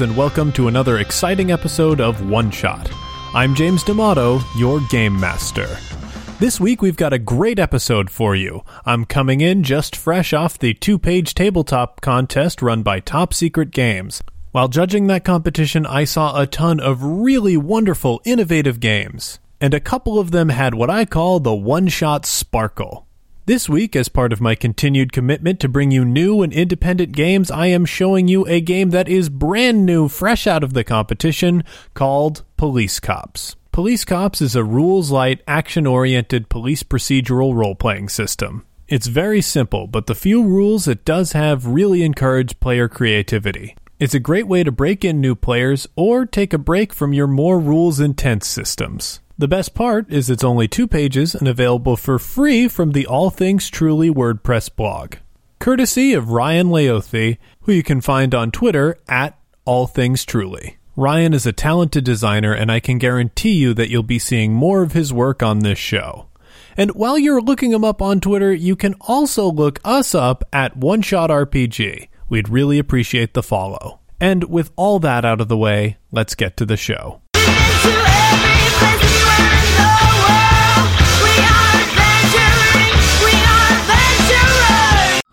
and welcome to another exciting episode of One Shot. I'm James D'Amato, your game master. This week we've got a great episode for you. I'm coming in just fresh off the two page tabletop contest run by Top Secret Games. While judging that competition, I saw a ton of really wonderful, innovative games. And a couple of them had what I call the one shot sparkle. This week, as part of my continued commitment to bring you new and independent games, I am showing you a game that is brand new, fresh out of the competition, called Police Cops. Police Cops is a rules light, action oriented police procedural role playing system. It's very simple, but the few rules it does have really encourage player creativity. It's a great way to break in new players or take a break from your more rules intense systems. The best part is it's only two pages and available for free from the All Things Truly WordPress blog. Courtesy of Ryan Laothi, who you can find on Twitter at All Things Truly. Ryan is a talented designer, and I can guarantee you that you'll be seeing more of his work on this show. And while you're looking him up on Twitter, you can also look us up at One Shot RPG. We'd really appreciate the follow. And with all that out of the way, let's get to the show.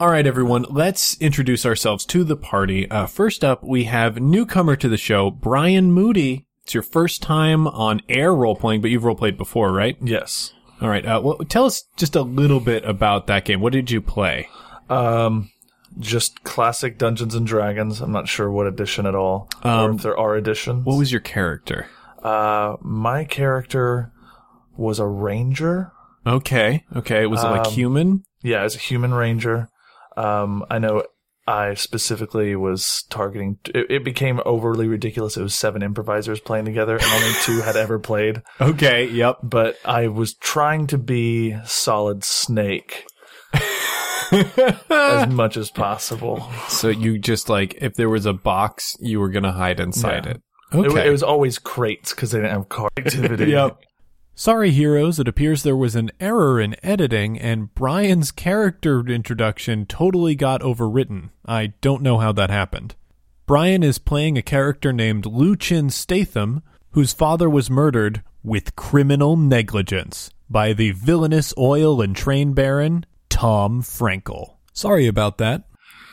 All right, everyone, let's introduce ourselves to the party. Uh, first up, we have newcomer to the show, Brian Moody. It's your first time on air role playing, but you've role played before, right? Yes. All right. Uh, well, tell us just a little bit about that game. What did you play? Um, just classic Dungeons and Dragons. I'm not sure what edition at all, or if there are editions. What was your character? uh, my character was a ranger. Okay. Okay. Was it like Um, human? Yeah, as a human ranger. Um, I know I specifically was targeting. It, it became overly ridiculous. It was seven improvisers playing together, and only two had ever played. Okay. Yep. But I was trying to be Solid Snake as much as possible. So you just like, if there was a box, you were going to hide inside Yeah. it. It, Okay. it was always crates because they didn't have car activity. Yep. Sorry, heroes. It appears there was an error in editing, and Brian's character introduction totally got overwritten. I don't know how that happened. Brian is playing a character named Luchin Statham, whose father was murdered with criminal negligence by the villainous oil and train baron, Tom Frankel. Sorry about that.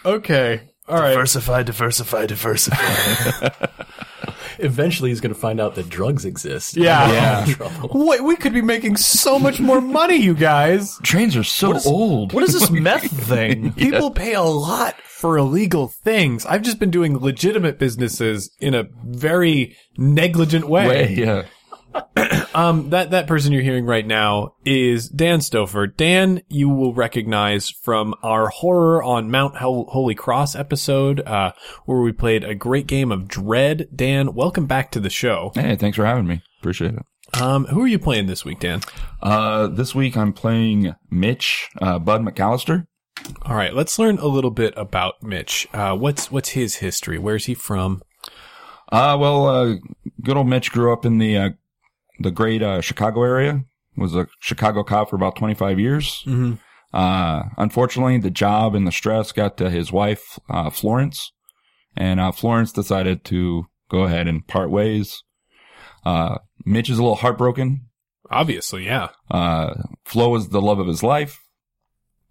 Okay. All right. Diversify, diversify, diversify. Eventually, he's going to find out that drugs exist. Yeah. Yeah. Wait, we could be making so much more money, you guys. Trains are so old. what is this meth thing? People pay a lot for illegal things. I've just been doing legitimate businesses in a very negligent way. Way, yeah. Um, that that person you're hearing right now is Dan Stauffer. Dan, you will recognize from our horror on Mount Hol- Holy Cross episode, uh, where we played a great game of Dread. Dan, welcome back to the show. Hey, thanks for having me. Appreciate it. Um, who are you playing this week, Dan? Uh, this week I'm playing Mitch, uh, Bud McAllister. All right, let's learn a little bit about Mitch. Uh, what's what's his history? Where's he from? Uh, well, uh, good old Mitch grew up in the, uh, the great, uh, Chicago area. Was a Chicago cop for about 25 years. Mm-hmm. Uh, unfortunately, the job and the stress got to his wife, uh, Florence. And, uh, Florence decided to go ahead and part ways. Uh, Mitch is a little heartbroken Obviously, yeah. Uh, Flo was the love of his life,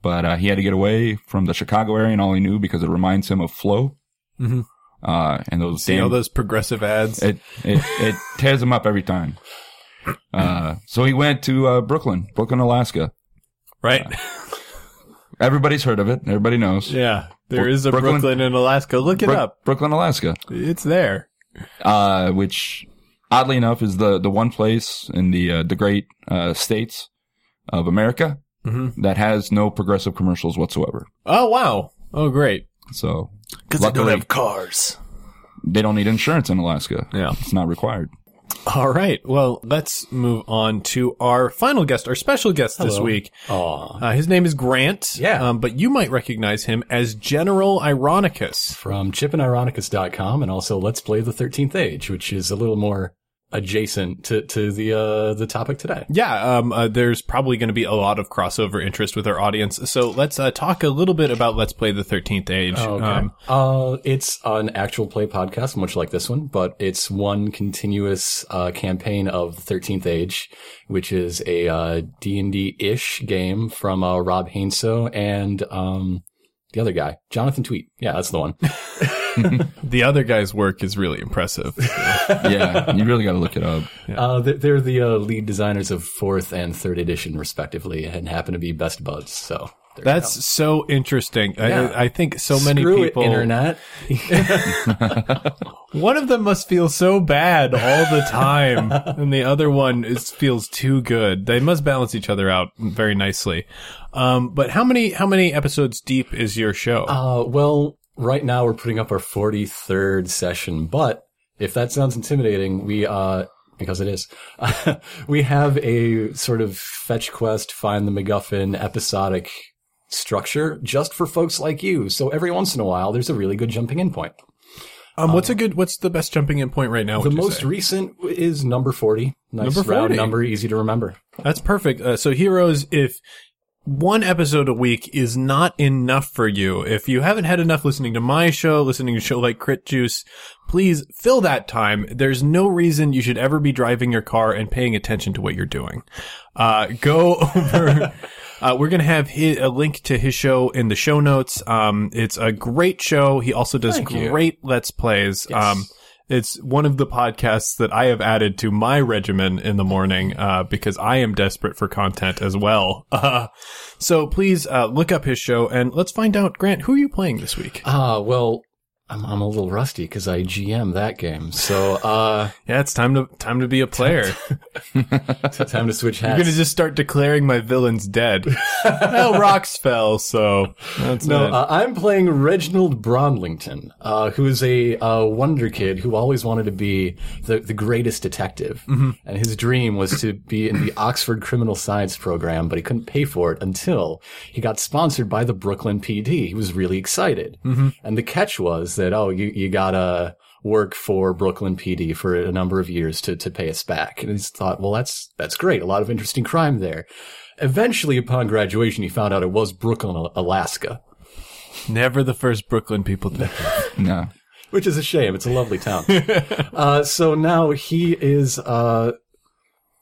but uh, he had to get away from the Chicago area and all he knew because it reminds him of Flo. Mhm. Uh, and those See all those progressive ads? it, it, it tears him up every time. Uh, so he went to, uh, Brooklyn, Brooklyn, Alaska. right? Everybody's heard of it. Everybody knows. yeah. There Bro- is a Brooklyn, Brooklyn- in Alaska. Look it Brook- up. Brooklyn, Alaska. It's there. Uh, which oddly enough is the, the one place in the, uh, the great, uh, states of America Mhm. that has no progressive commercials whatsoever. Oh, wow. Oh, great. So Because they don't have cars. they don't need insurance in Alaska. Yeah. It's not required. All right. Well, let's move on to our final guest, our special guest this week. Uh, his name is Grant. Yeah. Um, but you might recognize him as General Ironicus. From chipandironicus.com and also Let's Play the 13th Age, which is a little more adjacent to to the uh, the topic today. Yeah, um, uh, there's probably going to be a lot of crossover interest with our audience. So let's uh, talk a little bit about Let's Play the 13th Age. Okay. Um, uh, it's an actual play podcast, much like this one, but it's one continuous uh, campaign of the Thirteenth Age, which is a uh, D and D ish game from uh, Rob Heinsoo and um, the other guy, Jonathan Tweet. Yeah, that's the one. the other guy's work is really impressive. yeah, you really got to look it up. Uh, they're, they're the uh, lead designers of fourth and third edition, respectively, and happen to be best buds. So That's so interesting. Yeah. I, I think so go. many Screw people. it, internet. One of them must feel so bad all the time, and the other one is feels too good. They must balance each other out very nicely. Um, but how many how many episodes deep is your show? Uh, well, right now we're putting up our 43rd session, but if that sounds intimidating, we, uh, because it is, we have a sort of fetch quest, find the MacGuffin episodic structure just for folks like you. So every once in a while, there's a really good jumping in point. um, what's a good? What's the best jumping in point right now? The most say? recent is number 40. Nice Number round number, easy to remember. That's perfect. Uh, so, heroes, if one episode a week is not enough for you, if you haven't had enough listening to my show, listening to a show like Crit Juice, please fill that time. There's no reason you should ever be driving your car and paying attention to what you're doing. Uh, go over. Uh, we're going to have hi a link to his show in the show notes. Um, it's a great show. He also does Thank you. great Let's Plays. Um, it's one of the podcasts that I have added to my regimen in the morning uh, because I am desperate for content as well. Uh, so please uh, look up his show and let's find out, Grant, who are you playing this week? Ah, well, I'm, I'm a little rusty because I GM that game. So, uh, Yeah, it's time to time to be a player. it's time to switch hats. You're gonna just start declaring my villains dead. well, rocks fell, so that's No, uh, I'm playing Reginald Bronlington, uh, who is a uh, wonder kid who always wanted to be the, the greatest detective. And his dream was to be in the Oxford Criminal Science program, but he couldn't pay for it until he got sponsored by the Brooklyn PD. He was really excited. And the catch was that, oh, you, you gotta work for Brooklyn PD for a number of years to, to pay us back. And he thought, well, that's, that's great. A lot of interesting crime there. Eventually, upon graduation, he found out it was Brooklyn, Alaska. Never the first Brooklyn people to No. which is a shame. It's a lovely town. uh, so now he is, uh,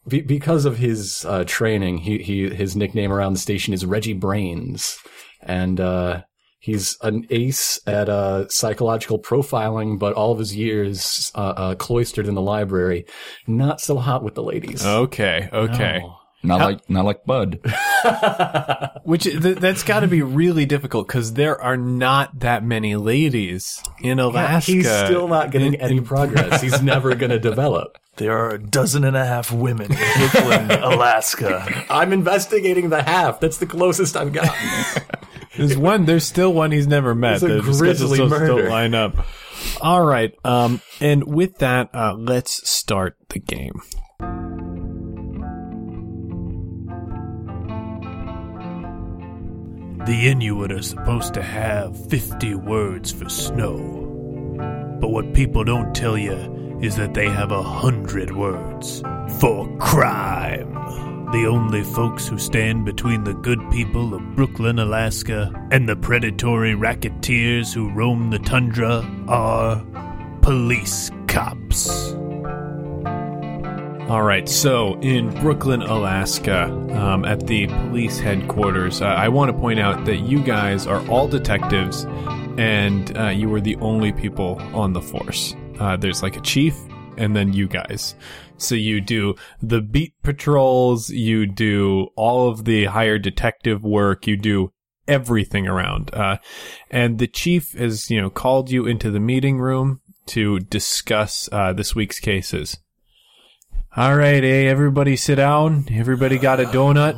be- because of his uh, training, he, he his nickname around the station is Reggie Brains, and uh, he's an ace at uh, psychological profiling. But all of his years uh, uh, cloistered in the library, not so hot with the ladies. Okay, okay. Oh. Not like not like Bud. Which th- that's got to be really difficult because there are not that many ladies in Alaska. He's still not getting any progress. He's never going to develop. There are a dozen and a half women in Brooklyn, Alaska. I'm investigating the half. That's the closest I've gotten. There's one. There's still one he's never met. It's a The schedules grisly still- murder. Still line up. All right. Um. And with that, uh, let's start the game. The Inuit are supposed to have 50 words for snow. But what people don't tell you is that they have a hundred words for crime. The only folks who stand between the good people of Brooklyn, Alaska, and the predatory racketeers who roam the tundra are police cops. All right, so in Brooklyn, Alaska, um, at the police headquarters, uh, I want to point out that you guys are all detectives, and uh, you were the only people on the force. Uh, there's like a chief, and then you guys. So you do the beat patrols, you do all of the higher detective work, you do everything around. Uh, and the chief has, you know, called you into the meeting room to discuss uh, this week's cases. All right, hey, everybody sit down. Everybody got a donut?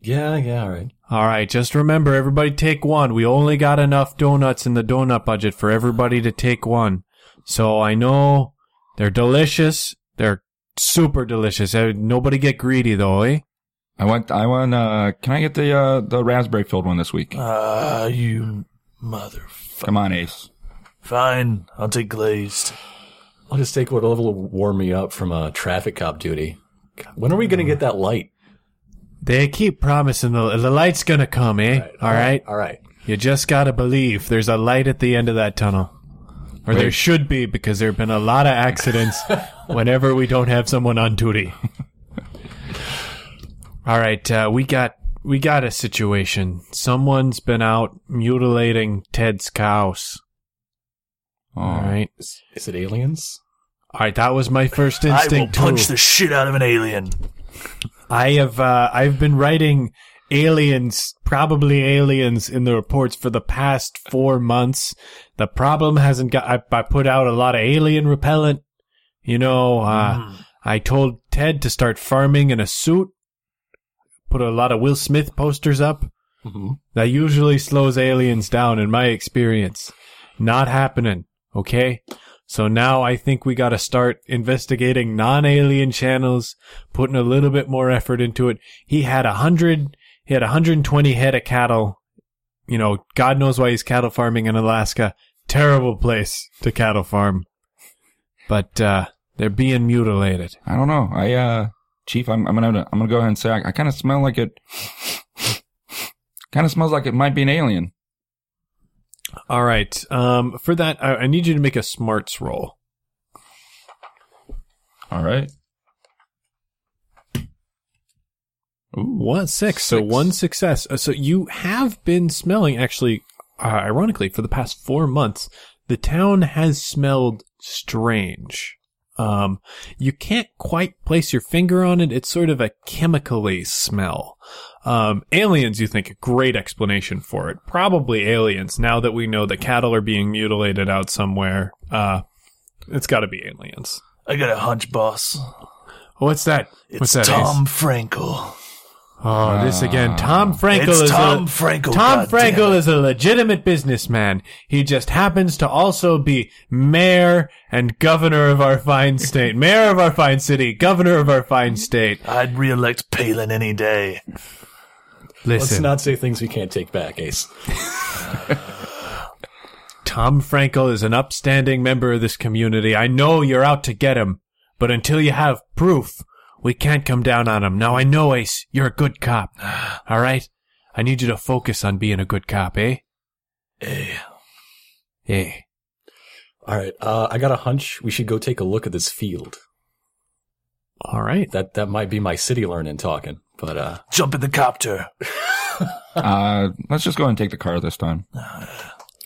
yeah, yeah, all right. All right, just remember, everybody take one. We only got enough donuts in the donut budget for everybody to take one. So I know they're delicious. They're super delicious. Uh, Nobody get greedy though, eh? I want I want uh can I get the uh the raspberry filled one this week? Ah, you motherfucker. Come on, Ace. Fine, I'll take glazed. I'll just take whatever will warm me up from uh, traffic cop duty. When are we going to get that light? They keep promising the, the light's gonna come, eh? All right. All right. You just gotta believe there's a light at the end of that tunnel. Or there should be, because there have been a lot of accidents whenever we don't have someone on duty. All right, uh, we got we got a situation. Someone's been out mutilating Ted's cows. Oh, All right, Is, is it aliens? all right. That was my first I will instinct punch too. the shit out of an alien. I have uh, I've been writing aliens, probably aliens, in the reports for the past four months. The problem hasn't got. I, I put out a lot of alien repellent. You know, uh, I told Ted to start farming in a suit. Put a lot of Will Smith posters up. Mm-hmm. That usually slows aliens down, in my experience. Not happening. Okay. So now I think we got to start investigating non-alien channels, putting a little bit more effort into it. He had a hundred, he had 120 head of cattle. You know, God knows why he's cattle farming in Alaska. Terrible place to cattle farm. But, uh, they're being mutilated. I don't know. I, uh, Chief, I'm, I'm gonna, I'm gonna go ahead and say I, I kind of smell like it. kind of smells like it might be an alien. All right. Um, for that, I, I need you to make a smarts roll. All right. Ooh, One six, so one success. Uh, So you have been smelling, actually, uh, ironically, for the past four months, the town has smelled strange. Um, you can't quite place your finger on it. It's sort of a chemically smell. Um, aliens, you think, a great explanation for it. Probably aliens. Now that we know that cattle are being mutilated out somewhere, uh, it's got to be aliens. I got a hunch, boss. What's that? It's What's that? Ace? Tom Frankel. Oh, this again. Ah. Tom Frankel It's is Tom a, Frankel. Tom goddammit. Frankel is a legitimate businessman. He just happens to also be mayor and governor of our fine state. Mayor of our fine city, governor of our fine state. I'd re-elect Palin any day. Let's Listen, not say things we can't take back, Ace. Tom Frankel is an upstanding member of this community. I know you're out to get him, but until you have proof, we can't come down on him. Now I know, Ace, you're a good cop. All right? I need you to focus on being a good cop, eh? Eh. Eh. All right. Uh, I got a hunch. We should go take a look at this field. All right. That that might be my city learning talking, but uh, Jump in the copter. uh, let's just go and take the car this time.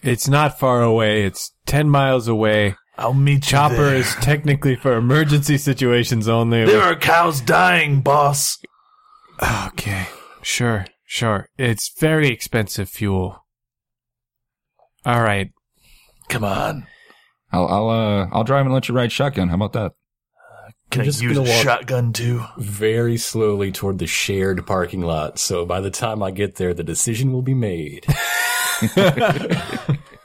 It's not far away. It's 10 miles away. I'll meet Chopper there. is technically for emergency situations only. There are cows dying, boss. Okay. Sure. Sure. It's very expensive fuel. All right. Come on. I'll, I'll, uh, I'll drive and let you ride shotgun. How about that? Can I'm I just use a walk- shotgun too? very slowly toward the shared parking lot. So by the time I get there, the decision will be made.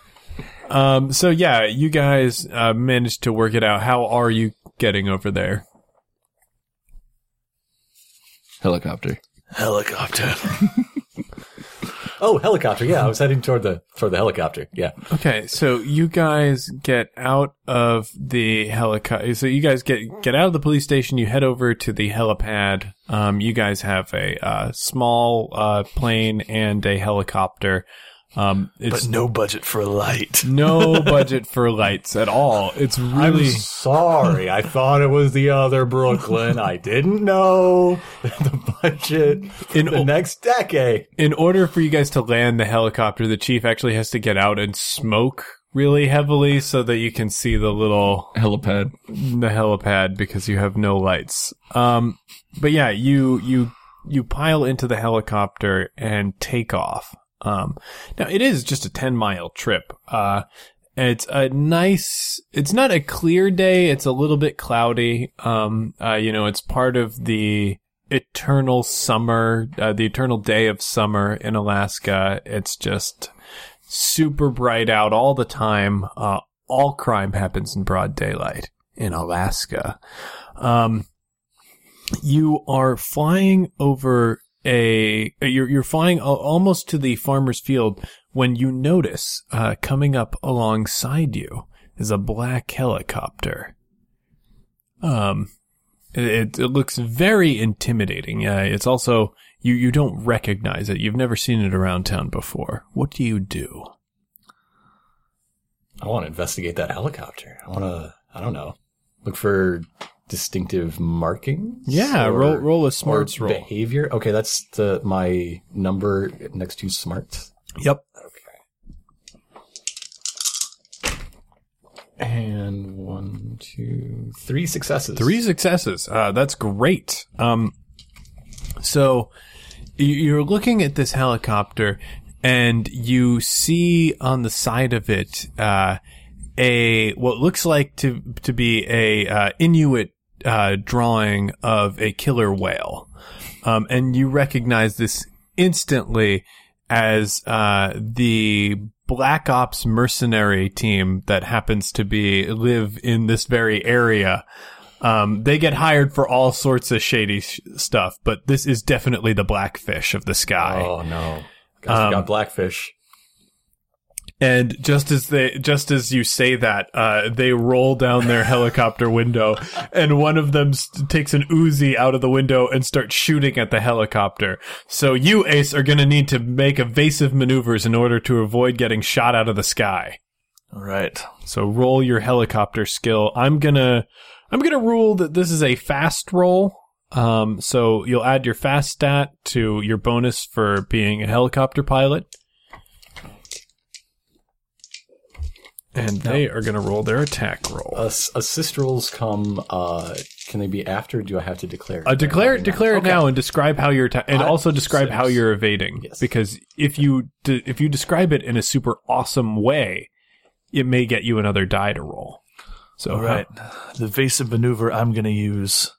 Um, so yeah, you guys, uh, managed to work it out. How are you getting over there? Helicopter. Helicopter. oh, helicopter! Yeah, I was heading toward the toward the helicopter. Yeah. Okay, so you guys get out of the helicopter. So you guys get get out of the police station. You head over to the helipad. Um, you guys have a uh, small uh, plane and a helicopter. Um, it's but no budget for light. no budget for lights at all. It's really I'm sorry. I thought it was the other Brooklyn. I didn't know the budget In the next decade. in order for you guys to land the helicopter. The chief actually has to get out and smoke really heavily so that you can see the little Helipad. the helipad because you have no lights. Um, but yeah, you you you pile into the helicopter and take off. Um, now it is just a ten mile trip. Uh, it's a nice. It's not a clear day. It's a little bit cloudy. Um, uh, you know, it's part of the eternal summer, uh, the eternal day of summer in Alaska. It's just super bright out all the time. Uh, all crime happens in broad daylight in Alaska. Um, you are flying over a, you're, you're flying almost to the farmer's field when you notice, uh, coming up alongside you is a black helicopter. Um, it, it looks very intimidating. Uh, it's also you you don't recognize it. You've never seen it around town before. What do you do? I want to investigate that helicopter. I want to, I don't know, look for distinctive markings. Yeah, roll roll a smarts roll. behavior. Okay, that's the my number next to smart. Yep. Okay. And one, two, three successes. Three successes. Uh, that's great. Um, so you're looking at this helicopter, and you see on the side of it uh, a what looks like to to be a uh, Inuit uh, drawing of a killer whale, um, and you recognize this instantly as uh, the Black Ops mercenary team that happens to be live in this very area. Um, they get hired for all sorts of shady sh- stuff, but this is definitely the blackfish of the sky. Oh no, Guys, Um, got blackfish. And just as they, just as you say that, uh, they roll down their helicopter window, and one of them st- takes an Uzi out of the window and starts shooting at the helicopter. So you, Ace, are going to need to make evasive maneuvers in order to avoid getting shot out of the sky. All right. So roll your helicopter skill. I'm gonna, I'm gonna rule that this is a fast roll. Um, so you'll add your fast stat to your bonus for being a helicopter pilot. And they are gonna roll their attack roll. Ass- assist rolls come. Uh, can they be after? Do I have to declare? it? Uh, declare it, declare it Okay. now, and describe how you're atta- and I- also describe how you're evading. Yes. Because if you de- if you describe it in a super awesome way, it may get you another die to roll. So All right. The evasive maneuver I'm going to use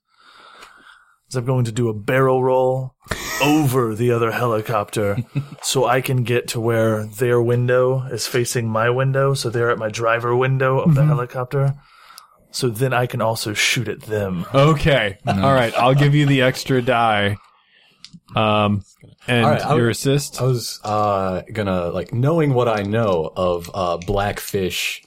is I'm going to do a barrel roll over the other helicopter so I can get to where their window is facing my window. So they're at my driver window of the helicopter. So then I can also shoot at them. Okay. All right. I'll give you the extra die. Um, and All right, I your would- assist. I was uh, gonna like knowing what I know of uh, blackfish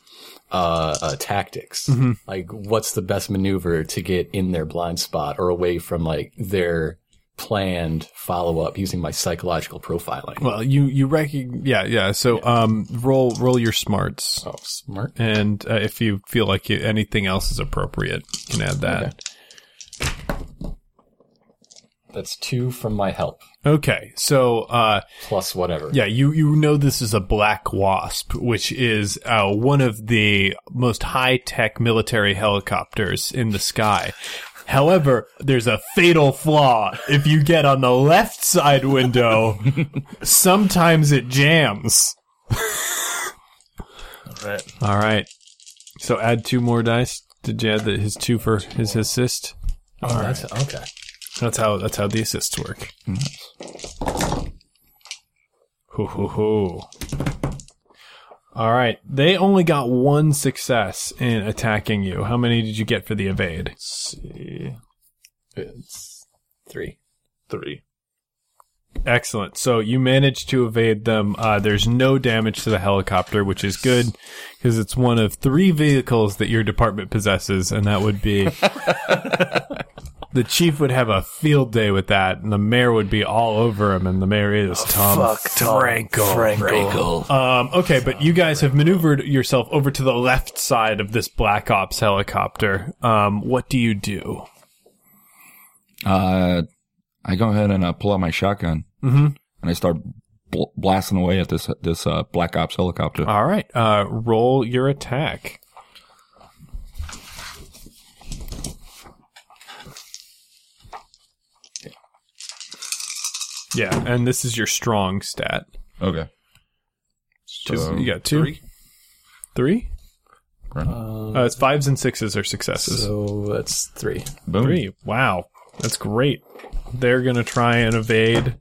uh, uh, tactics. Mm-hmm. Like, what's the best maneuver to get in their blind spot or away from like their planned follow up using my psychological profiling? Well, you you recognize. Yeah, yeah. So, um, roll roll your smarts, oh, smart. and uh, if you feel like you, anything else is appropriate, you can add that. That's two from my help Okay. So, uh, plus whatever. yeah, you you know this is a black wasp, which is uh, one of the most high tech military helicopters in the sky. However, there's a fatal flaw. If you get on the left side window, sometimes it jams. All right. All right. So add two more dice. Did you add the, his two for his assist? Oh, that's okay. That's how that's how the assists work. Mm-hmm. Hoo hoo hoo. All right. They only got one success in attacking you. How many did you get for the evade? Let's see. It's three. Three. Excellent. So you managed to evade them. Uh, there's no damage to the helicopter, which is good because it's one of three vehicles that your department possesses, and that would be. the chief would have a field day with that, and the mayor would be all over him, and the mayor is Tom Fuck Tom Franco. Franco. Um, okay, but you guys have maneuvered yourself over to the left side of this Black Ops helicopter. Um, what do you do? Uh, I go ahead and uh, pull out my shotgun Mhm. and I start bl- blasting away at this this uh, Black Ops helicopter. All right, uh, roll your attack. Yeah, and this is your strong stat. okay. Just- So, you got two, three. three. Um, Uh, it's fives and sixes are successes. so that's three. boom. Three. Wow, that's great. They're gonna try and evade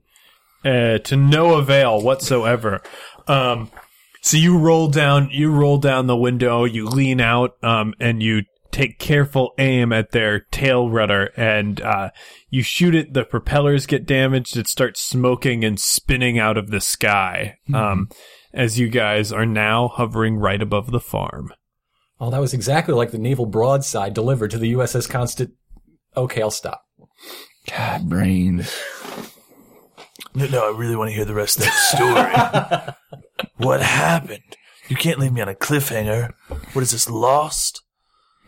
uh, to no avail whatsoever. Um, so you roll down, you roll down the window, you lean out, um, and you take careful aim at their tail rudder, and uh, you shoot it. The propellers get damaged. It starts smoking and spinning out of the sky. Um, as you guys are now hovering right above the farm. Oh, that was exactly like the naval broadside delivered to the USS Constant. Okay, I'll stop. God, brains. No, no, I really want to hear the rest of that story. what happened? You can't leave me on a cliffhanger. What is this, Lost?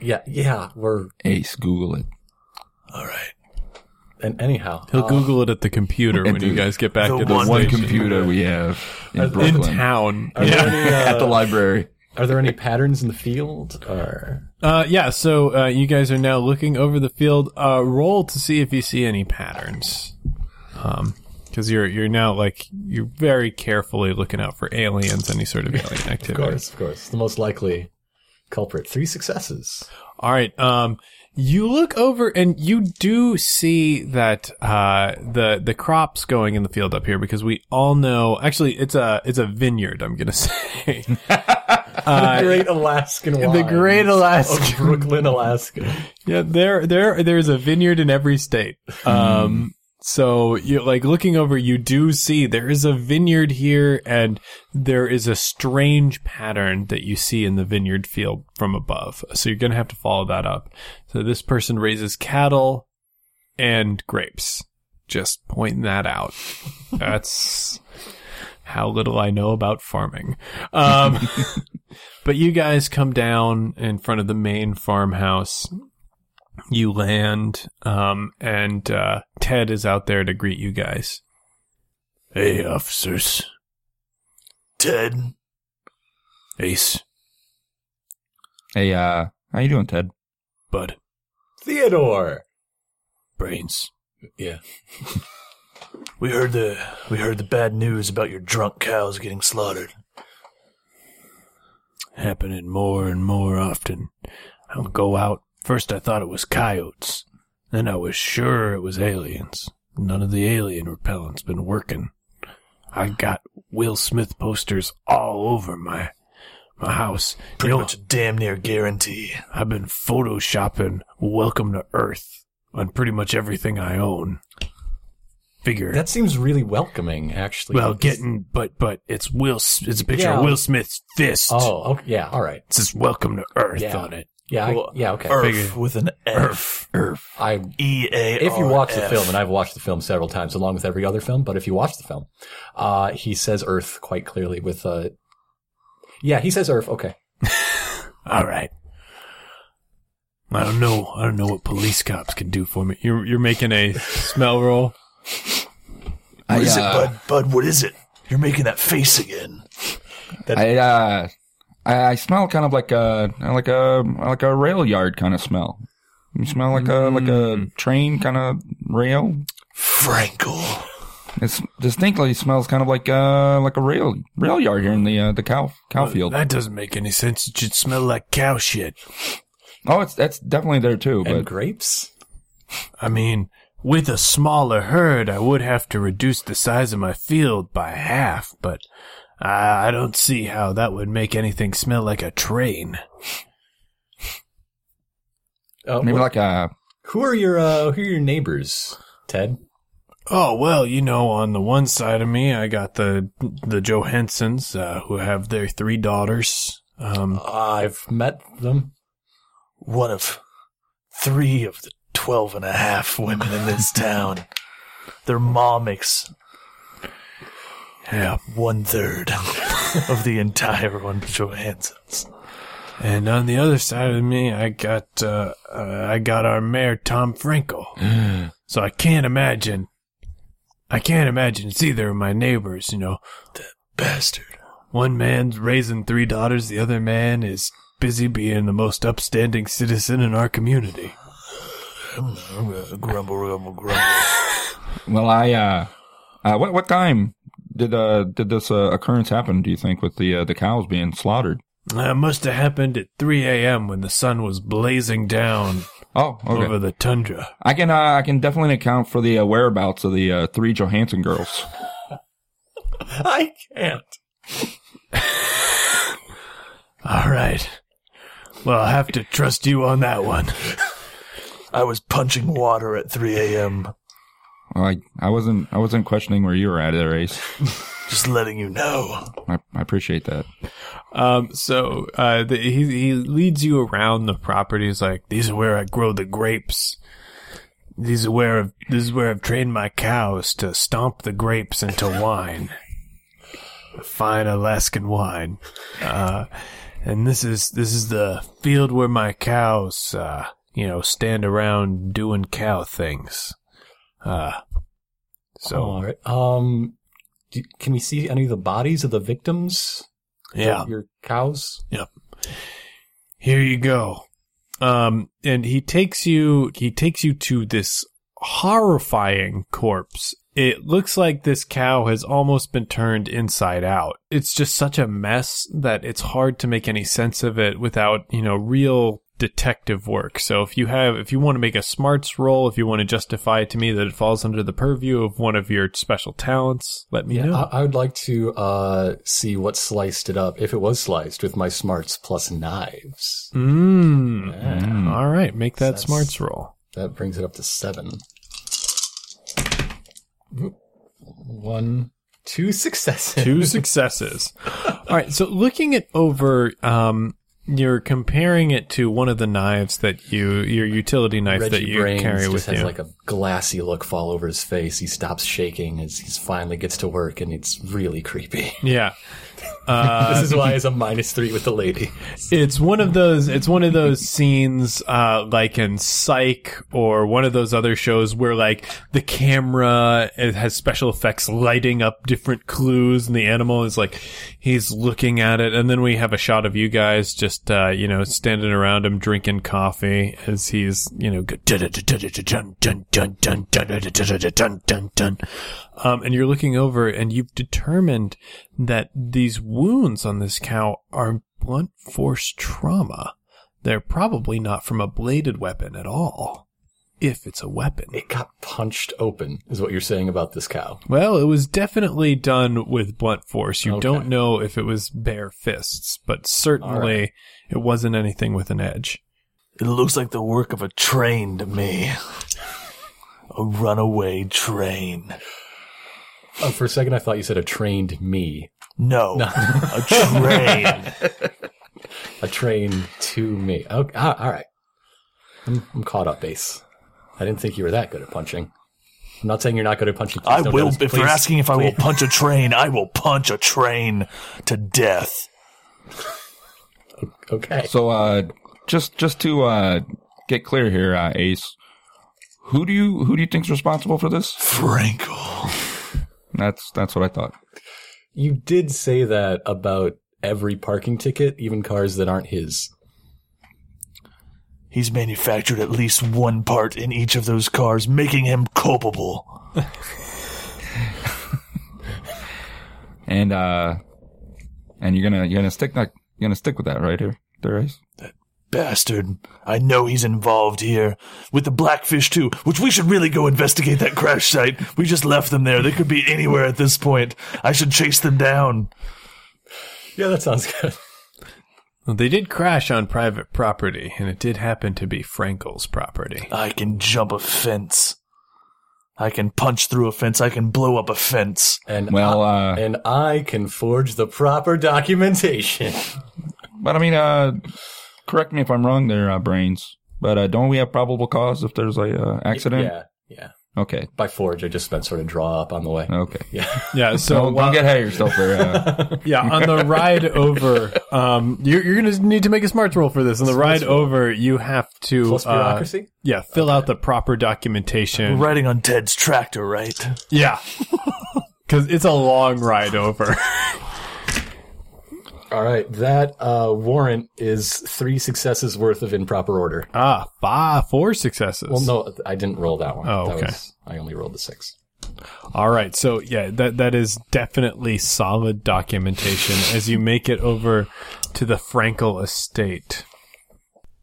Yeah, yeah, we're, Ace, Google it. All right. and anyhow. He'll uh, Google it at the computer when you guys get back the to the one One computer we have in in Brooklyn. town. Are there, any, uh, At the library. Are there any patterns in the field? Or Uh, yeah, so uh, you guys are now looking over the field. Uh, roll to see if you see any patterns. Um, because you're you're now like you're very carefully looking out for aliens, any sort of alien activity. of course, of course, the most likely culprit. Three successes. All right. Um, you look over and you do see that uh, the the crops going in the field up here because we all know. Actually, it's a it's a vineyard. I'm gonna say. the Great Alaskan Wine. the Great Alaska. Brooklyn, Alaska. Yeah, there, there, there's a vineyard in every state. Um, so you like looking over, you do see there is a vineyard here, and there is a strange pattern that you see in the vineyard field from above. So you're gonna have to follow that up. So this person raises cattle and grapes. Just pointing that out. That's how little I know about farming. Um, but you guys come down in front of the main farmhouse you land, um, and uh, Ted is out there to greet you guys. Hey, officers. Ted, Ace, Hey, uh, how you doing, Ted? Bud, Theodore. Brains. Yeah. we heard the we heard the bad news about your drunk cows getting slaughtered. Happening more and more often. I'll go out. First, I thought it was coyotes. Then I was sure it was aliens. None of the alien repellent's been working. I got Will Smith posters all over my my house. Pretty You know, much a damn near guarantee. I've been photoshopping Welcome to Earth on pretty much everything I own. Figure. That seems really welcoming, actually. well, getting, but, but it's Will, it's a picture Yeah. of Will Smith's fist. Oh, okay. Yeah, all right. It says Welcome to Earth Yeah. on it. Yeah, I, Well, yeah, okay. Earth Figure. with an F. Earth. I E A. if you watch the film, and I've watched the film several times along with every other film, but if you watch the film, uh, he says Earth quite clearly with, uh, yeah, he says Earth. Okay. All right. I don't know. I don't know what police cops can do for me. You're, you're making a smell roll. What is I, it, uh, Bud? Bud, what is it? You're making that face again. I, uh, I, I smell kind of like a, like a, like a rail yard kind of smell. You smell like a, like a train kind of rail. Frankel. It's distinctly smells kind of like, uh, like a rail, rail yard here in the, uh, the cow, cow field. That doesn't make any sense. It should smell like cow shit. Oh, it's, that's definitely there too, And but grapes? I mean, with a smaller herd, I would have to reduce the size of my field by half, but I, I don't see how that would make anything smell like a train. Uh, maybe wh- like a, who are your, uh, who are your neighbors, Ted? Oh well, you know, on the one side of me, I got the the Johansons, uh, who have their three daughters. Um, I've met them. One of three of the twelve and a half women in this town. Their mom makes yeah, one third of the entire one of Johansson's. and on the other side of me, I got uh, uh, I got our mayor Tom Frankel. so I can't imagine. I can't imagine it's either of my neighbors. You know, that Bastard. one man's raising three daughters, the other man is busy being the most upstanding citizen in our community. Grumble, grumble, grumble. well, I, uh, uh, what, what time did, uh, did this, uh, occurrence happen, do you think, with the, uh, the cows being slaughtered? That must have happened at 3 a.m. when the sun was blazing down Oh, okay. over the tundra. I can, uh, I can definitely account for the uh, whereabouts of the, uh, three Johansson girls. I can't. All right. Well, I'll have to trust you on that one. I was punching water at 3 a.m. Well, I, I wasn't, I wasn't questioning where you were at there, Ace. Just letting you know. I, I appreciate that. Um, so uh, the, he he leads you around the property. He's like, "These are where I grow the grapes. These are where I've, this is where I've trained my cows to stomp the grapes into wine, fine Alaskan wine. Uh, and this is this is the field where my cows, uh, you know, stand around doing cow things. Uh, so All right. Um, do, can we see any of the bodies of the victims? yeah, Your cows? Yeah. Here you go. Um, and he takes you, he takes you to this horrifying corpse. It looks like this cow has almost been turned inside out. It's just such a mess that it's hard to make any sense of it without, you know, real detective work. So if you have, if you want to make a smarts roll, if you want to justify to me that it falls under the purview of one of your special talents, let me know. I, I would like to uh, see what sliced it up, if it was sliced, with my smarts plus knives. Mm. All right, make that That's- smarts roll. That brings it up to seven. One, two successes. two successes. All right, so looking it over, um, you're comparing it to one of the knives that you, your utility knife that Reggie you Brains carry just with has you. like a glassy look fall over his face. He stops shaking as he finally gets to work, and it's really creepy. yeah, this is why it's a minus three with the lady. it's one of those. It's one of those scenes, uh, like in Psych or one of those other shows where like the camera has special effects lighting up different clues, and the animal is like he's looking at it, and then we have a shot of you guys just uh, you know standing around him drinking coffee as he's you know go dun dun dun dun dun dun dun dun dun dun dun dun. Um, and you're looking over, and you've determined that these wounds on this cow are blunt force trauma. They're probably not from a bladed weapon at all, if it's a weapon. It got punched open, is what you're saying about this cow. Well, it was definitely done with blunt force. You Okay. don't know if it was bare fists, but certainly it wasn't anything with an edge. It looks like the work of a train to me. A runaway train. Oh, for a second, I thought you said a trained me. No, a train. A train to me. Okay, ah, all right. I'm, I'm caught up, base. I didn't think you were that good at punching. I'm not saying you're not good at punching. Please I don't will. notice. If Please- you're asking if I will punch a train, I will punch a train to death. Okay. So, uh, just just to uh, get clear here, uh, Ace, who do you who do you think's responsible for this? Frankel. That's that's what I thought. You did say that about every parking ticket, even cars that aren't his. He's manufactured at least one part in each of those cars, making him culpable. And uh, and you're gonna you're gonna stick that you're gonna stick with that right here, there, Ace. Bastard. I know he's involved here. With the Blackfish too, which we should really go investigate that crash site. We just left them there. They could be anywhere at this point. I should chase them down. Yeah, that sounds good. Well, they did crash on private property, and it did happen to be Frankel's property. I can jump a fence. I can punch through a fence. I can blow up a fence. And Well, I, uh, and I can forge the proper documentation. but I mean, uh, correct me if I'm wrong, there, uh, brains. But uh, don't we have probable cause if there's a uh, accident? Yeah, yeah. Okay. By forge, I just meant sort of draw up on the way. Okay. Yeah. Yeah, so Don't, while- don't get ahead of yourself there. Uh, Yeah, on the ride over, um, you're, you're going to need to make a smarts roll for this. On the ride over, you have to Plus uh, bureaucracy? yeah, fill out the proper documentation. We're riding on Ted's tractor, right? Yeah, because it's a long ride over. All right. That uh, warrant is three successes worth of improper order. ah, five, four successes. Well, no, I didn't roll that one. Oh, That okay. was- I only rolled the six. All right, so yeah, that that is definitely solid documentation as you make it over to the Frankel estate.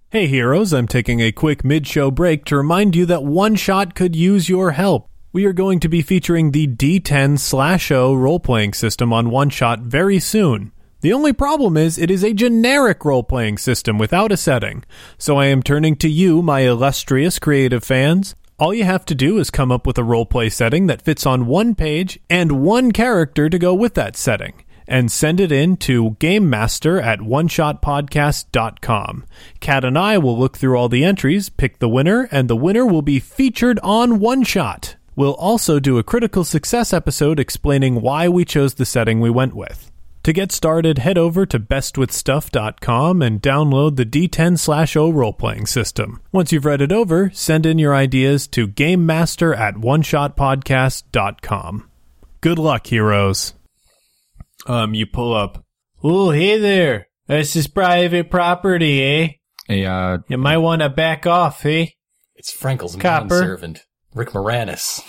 Hey heroes, I'm taking a quick mid-show break to remind you that One Shot could use your help. We are going to be featuring the D10 slash O role-playing system on One Shot very soon. The only problem is it is a generic role-playing system without a setting. So I am turning to you, my illustrious creative fans. All you have to do is come up with a roleplay setting that fits on one page and one character to go with that setting and send it in to gamemaster at oneshotpodcast.com. Kat and I will look through all the entries, pick the winner, and the winner will be featured on One Shot. We'll also do a critical success episode explaining why we chose the setting we went with. To get started, head over to bestwithstuff.com and download the D10 slash O role playing system. Once you've read it over, send in your ideas to gamemaster at oneshotpodcast.com. Good luck, heroes. Um, you pull up. Oh, hey there. This is private property, eh? A uh, You might want to back off, eh? It's Frankel's Copper. manservant, Rick Moranis.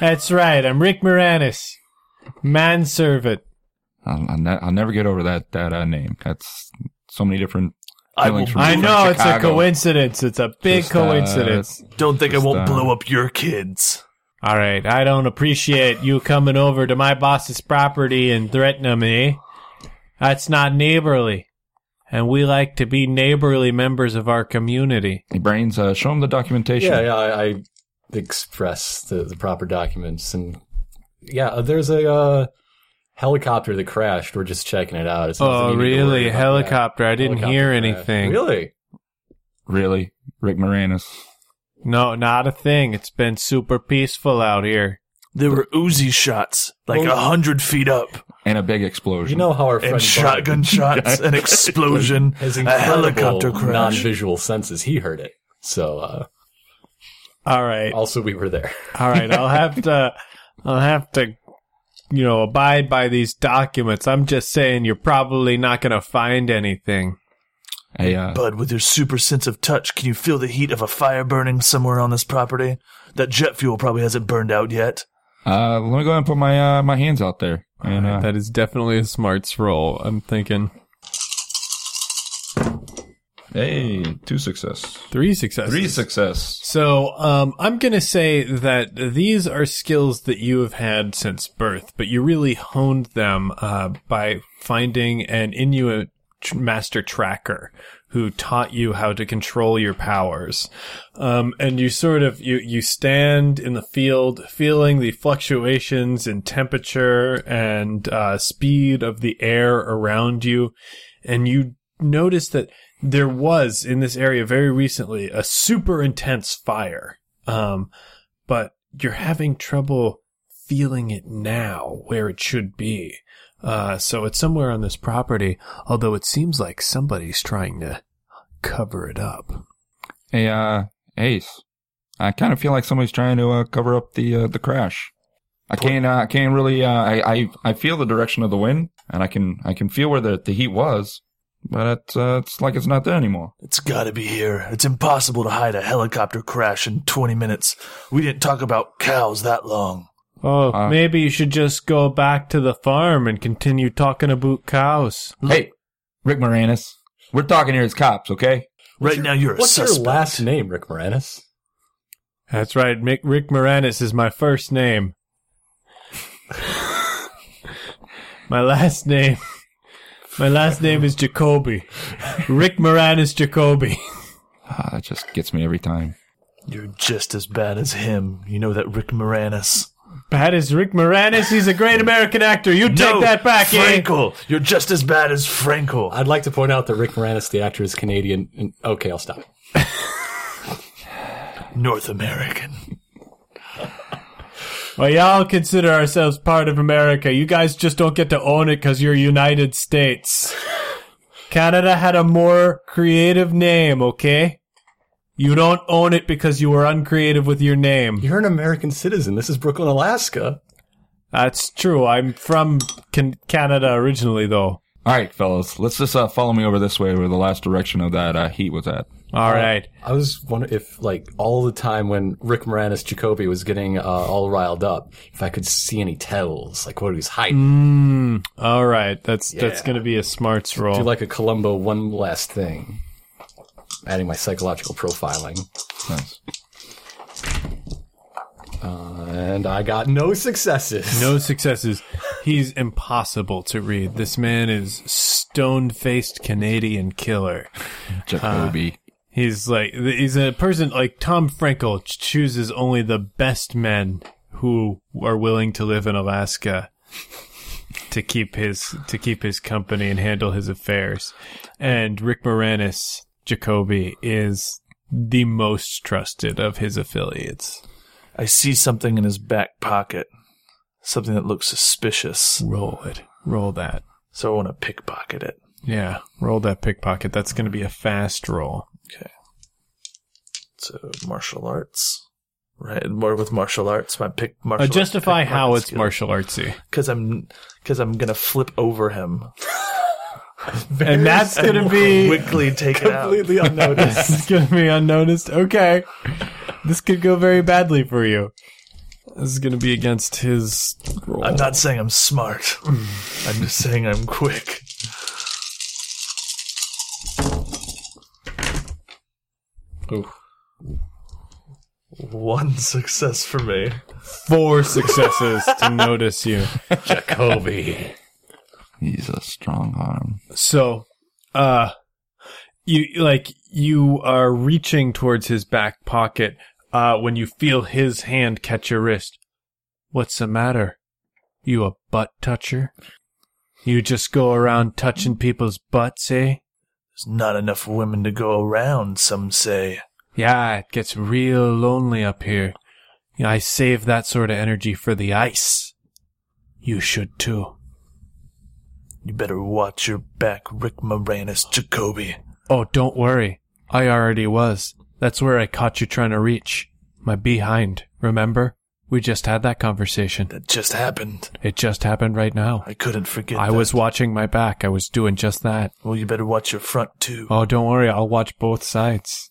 That's right. I'm Rick Moranis. Manservant. I'll, I'll, ne- I'll never get over that that uh, name. That's so many different I feelings will- from I know it's a coincidence. It's a big Just, uh, coincidence. Don't think I won't uh, blow up your kids. All right, I don't appreciate you coming over to my boss's property and threatening me. That's not neighborly. And we like to be neighborly members of our community. Hey, Brains, uh, show him the documentation. Yeah, yeah, I, I express the, the proper documents, and yeah, uh, there's a uh, helicopter that crashed. We're just checking it out. It's nothing Oh, you need to worry really? about. Helicopter. I didn't Helicopter hear crash. anything. Really? Really, Rick Moranis. No, not a thing. It's been super peaceful out here. There were Uzi shots, like a Well- hundred feet up, And a big explosion. You know how our friend and shotgun Bart shots, an explosion, has a helicopter crash. non-visual senses. He heard it. So uh, All right. also we were there. All right. I'll have to, I'll have to, you know, abide by these documents. I'm just saying you're probably not going to find anything. Hey, uh, Bud, with your super sense of touch, can you feel the heat of a fire burning somewhere on this property? That jet fuel probably hasn't burned out yet. uh, let me go ahead and put my uh, my hands out there. And uh, That is definitely a smarts roll. I'm thinking hey, two success, three successes. three success. So, um, I'm gonna say that these are skills that you have had since birth, but you really honed them uh, by finding an Inuit master tracker who taught you how to control your powers. Um, and you sort of you you stand in the field, feeling the fluctuations in temperature and uh, speed of the air around you, and you notice that there was in this area very recently a super intense fire. Um, but you're having trouble feeling it now where it should be. Uh, so it's somewhere on this property, although it seems like somebody's trying to cover it up. Hey, uh, Ace, I kind of feel like somebody's trying to uh, cover up the uh, the crash. I can't. Uh, I can't really. Uh, I, I I feel the direction of the wind, and I can I can feel where the, the heat was, but it's uh, it's like it's not there anymore. It's gotta be here. It's impossible to hide a helicopter crash in 20 minutes. We didn't talk about cows that long. Oh, Uh, maybe you should just go back to the farm and continue talking about cows. Hey, Rick Moranis, we're talking here as cops, okay? Right now, you're a What's suspect. your last name, Rick Moranis? That's right. Mick, Rick Moranis is my first name. my last name. My last name is Jacoby. Rick Moranis Jacoby. Ah, that just gets me every time. You're just as bad as him. You know that Rick Moranis. Bad as Rick Moranis. He's a great American actor. You take no, that back, eh? Frankel. You're just as bad as Frankel. I'd like to point out that Rick Moranis, the actor, is Canadian. And, okay, I'll stop. North American. Well, y'all consider ourselves part of America. You guys just don't get to own it because you're United States. Canada had a more creative name, okay? You don't own it because you were uncreative with your name. You're an American citizen. This is Brooklyn, Alaska. That's true. I'm from can- Canada originally, though. All right, fellas, let's just uh, follow me over this way where the last direction of that uh, heat was at. All right. I was wondering if, like, all the time when Rick Moranis Jacoby was getting uh, all riled up, if I could see any tells, like what he was hiding. Mm, all right. That's that's Yeah. going to be a smarts roll. Do like a Columbo one last thing. Adding my psychological profiling. Nice. Uh, and I got no successes. no successes. He's impossible to read. This man is stone-faced Canadian killer. Jacoby. He's like he's a person like Tom Frankel chooses only the best men who are willing to live in Alaska to keep his to keep his company and handle his affairs. And Rick Moranis Jacoby is the most trusted of his affiliates. I see something in his back pocket. Something that looks suspicious. Roll it. Roll that. So I want to pickpocket it. Yeah, roll that pickpocket. That's going to be a fast roll. Okay. So martial arts. Right, more with martial arts. My pick martial Uh, justify how it's martial artsy. because I'm because I'm gonna flip over him And that's going to be quickly taken it out. Completely unnoticed. It's gonna be unnoticed. Okay. This could go very badly for you. This is gonna be against his roll. I'm not saying I'm smart. Mm. I'm just saying I'm quick. Ooh. One success for me. four successes to notice you. Jacoby. He's a strong arm. So, uh, you like you are reaching towards his back pocket. Uh, when you feel his hand catch your wrist. What's the matter? You a butt toucher? You just go around touching people's butts, eh? There's not enough women to go around, some say. Yeah, it gets real lonely up here. Yeah, I save that sort of energy for the ice. You should too. You better watch your back, Rick Moranis Jacoby. Oh, don't worry. I already was. That's where I caught you trying to reach. My behind, remember? We just had that conversation. That just happened. It just happened right now. I couldn't forget. I that. was watching my back. I was doing just that. Well, you better watch your front too. Oh, don't worry. I'll watch both sides.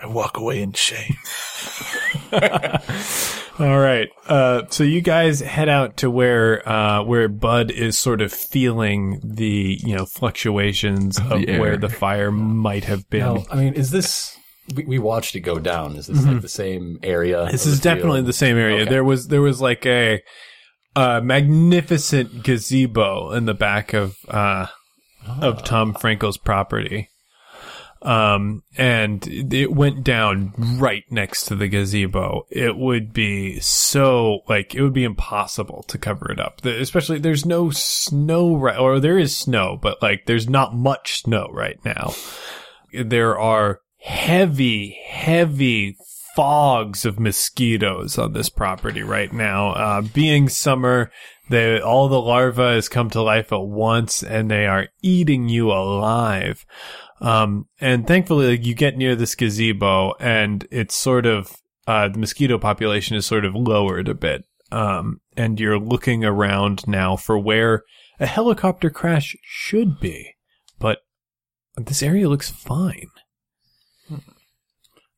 I walk away in shame. All right. Uh, so you guys head out to where uh, where Bud is sort of feeling the you know fluctuations of the air. where the fire might have been. Now, I mean, is this? We, we watched it go down. Is this like the same area? Mm-hmm. This of is the definitely field? the same area. Okay. There was there was like a, uh magnificent gazebo in the back of uh of Tom Frankel's property. Um and it went down right next to the gazebo. It would be so like it would be impossible to cover it up. The- Especially there's no snow right or there is snow, but like there's not much snow right now. There are heavy, heavy fogs of mosquitoes on this property right now. Uh, being summer, they, all the larvae has come to life at once and they are eating you alive. Um, and thankfully like, you get near this gazebo and it's sort of, uh, the mosquito population is sort of lowered a bit. Um, and you're looking around now for where a helicopter crash should be. But this area looks fine.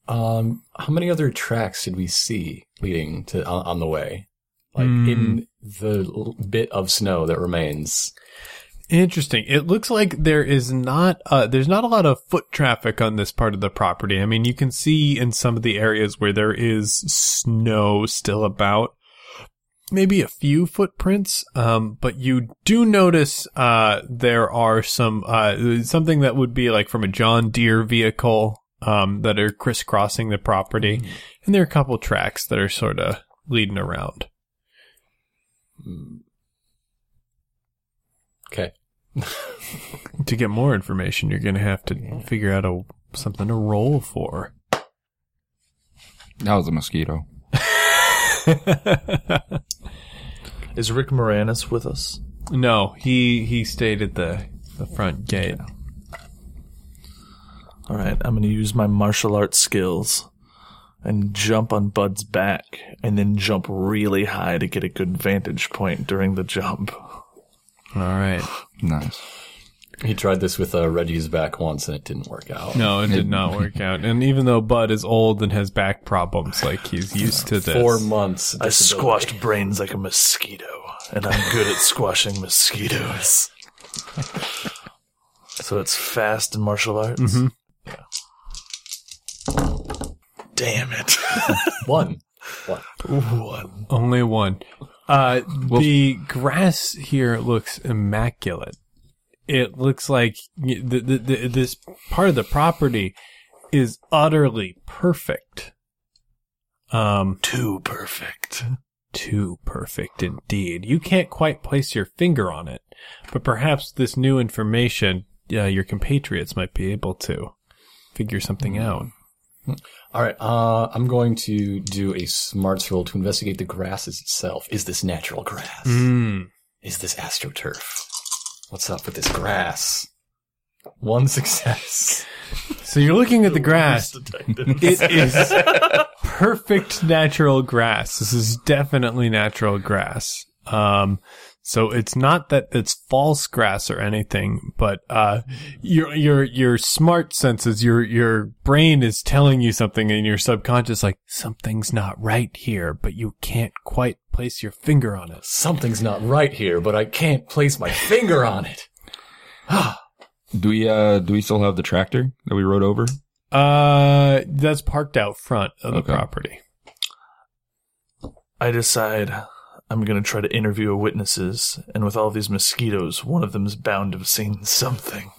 Um, how many other tracks did we see leading to on, on the way? Like Hmm. in the bit of snow that remains. Interesting. It looks like there is not uh there's not a lot of foot traffic on this part of the property. I mean, you can see in some of the areas where there is snow still about maybe a few footprints um but you do notice uh there are some uh something that would be like from a John Deere vehicle um that are crisscrossing the property and there are a couple tracks that are sort of leading around. Okay. To get more information, you're going to have to figure out a something to roll for. That was a mosquito. Is Rick Moranis with us? No, he he stayed at the the front gate. All right, I'm going to use my martial arts skills and jump on Bud's back and then jump really high to get a good vantage point during the jump. All right. Nice. He tried this with uh, Reggie's back once and it didn't work out. No, it did not work out. And even though Bud is old and has back problems, like he's used to this. Four months. I disability. squashed brains like a mosquito, and I'm good at squashing mosquitoes. so it's fast and martial arts? Mhm. Damn it. One. One. One. Only one. Uh, the grass here looks immaculate. it looks like the, the, the, this part of the property is utterly perfect. Um, Too perfect. too perfect indeed. You can't quite place your finger on it, but perhaps this new information, uh, your compatriots might be able to figure something out. All right, uh, I'm going to do a smarts roll to investigate the grasses itself. Is this natural grass? Mm. Is this astroturf? What's up with this grass? One success. So you're looking at the grass. It is perfect natural grass. This is definitely natural grass. Um, so it's not that it's false grass or anything, but uh, your your your smart senses, your your brain is telling you something, and your subconscious like something's not right here, but you can't quite place your finger on it. Something's not right here, but I can't place my finger on it. Do we uh do we still have the tractor that we rode over? Uh, that's parked out front of the Okay. property. I decide I'm going to try to interview a witnesses, and with all these mosquitoes, one of them is bound to have seen something.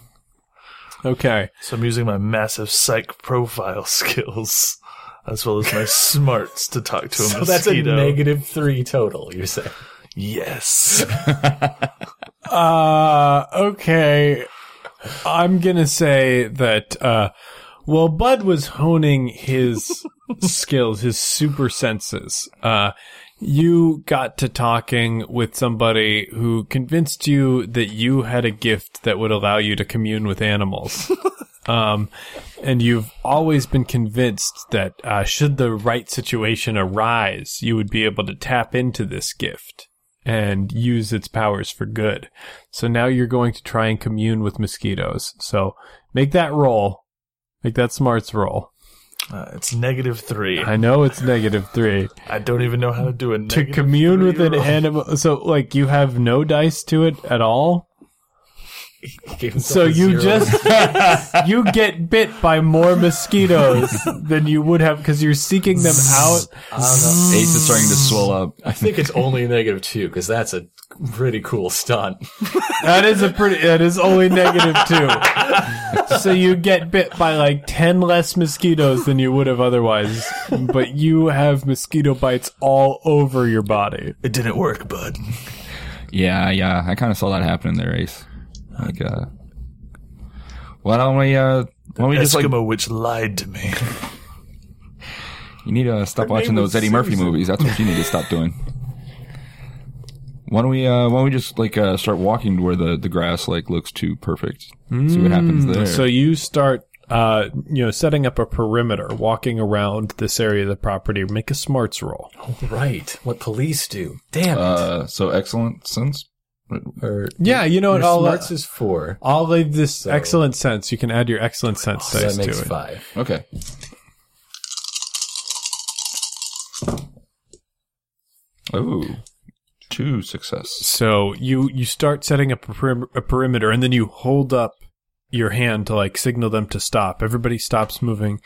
Okay. So I'm using my massive psych profile skills as well as my smarts to talk to a So mosquito. that's a negative three total, you're saying? Yes. Uh, okay. I'm gonna say that, uh, well, Bud was honing his skills, his super senses. Uh, you got to talking with somebody who convinced you that you had a gift that would allow you to commune with animals. Um, and you've always been convinced that, uh, should the right situation arise, you would be able to tap into this gift and use its powers for good. So now you're going to try and commune with mosquitoes. So make that roll. Make that smarts roll. Uh, it's negative three. I know it's negative three. I don't even know how to do a To commune with an animal. So, like, you have no dice to it at all? So you zero. just, you get bit by more mosquitoes than you would have because you're seeking them out. I don't know. Ace is starting to swell up. I think it's only negative two because that's a pretty cool stunt. That is a pretty, that is only negative two. So you get bit by like 10 less mosquitoes than you would have otherwise, but you have mosquito bites all over your body. It didn't work, bud. Yeah, yeah. I kind of saw that happening there, Ace. Like, uh, why don't we, uh, why don't we just like, Eskimo witch lied to me. you need to stop Her watching those Eddie Murphy movies. That's what you need to stop doing. Why don't we, uh, why don't we just like, uh, start walking to where the, the grass like looks too perfect? See what happens there. So you start, uh, you know, setting up a perimeter, walking around this area of the property. Make a smarts roll. right. What police do. Damn it. uh, so excellent sense. or, Yeah, you know what? your I'll, uh, smarts is four. I'll leave this excellent sense. You can add your excellent sense So dice that makes to it. five. Okay. Oh, two success. So you you start setting up a, perim- a perimeter, and then you hold up your hand to like signal them to stop. Everybody stops moving,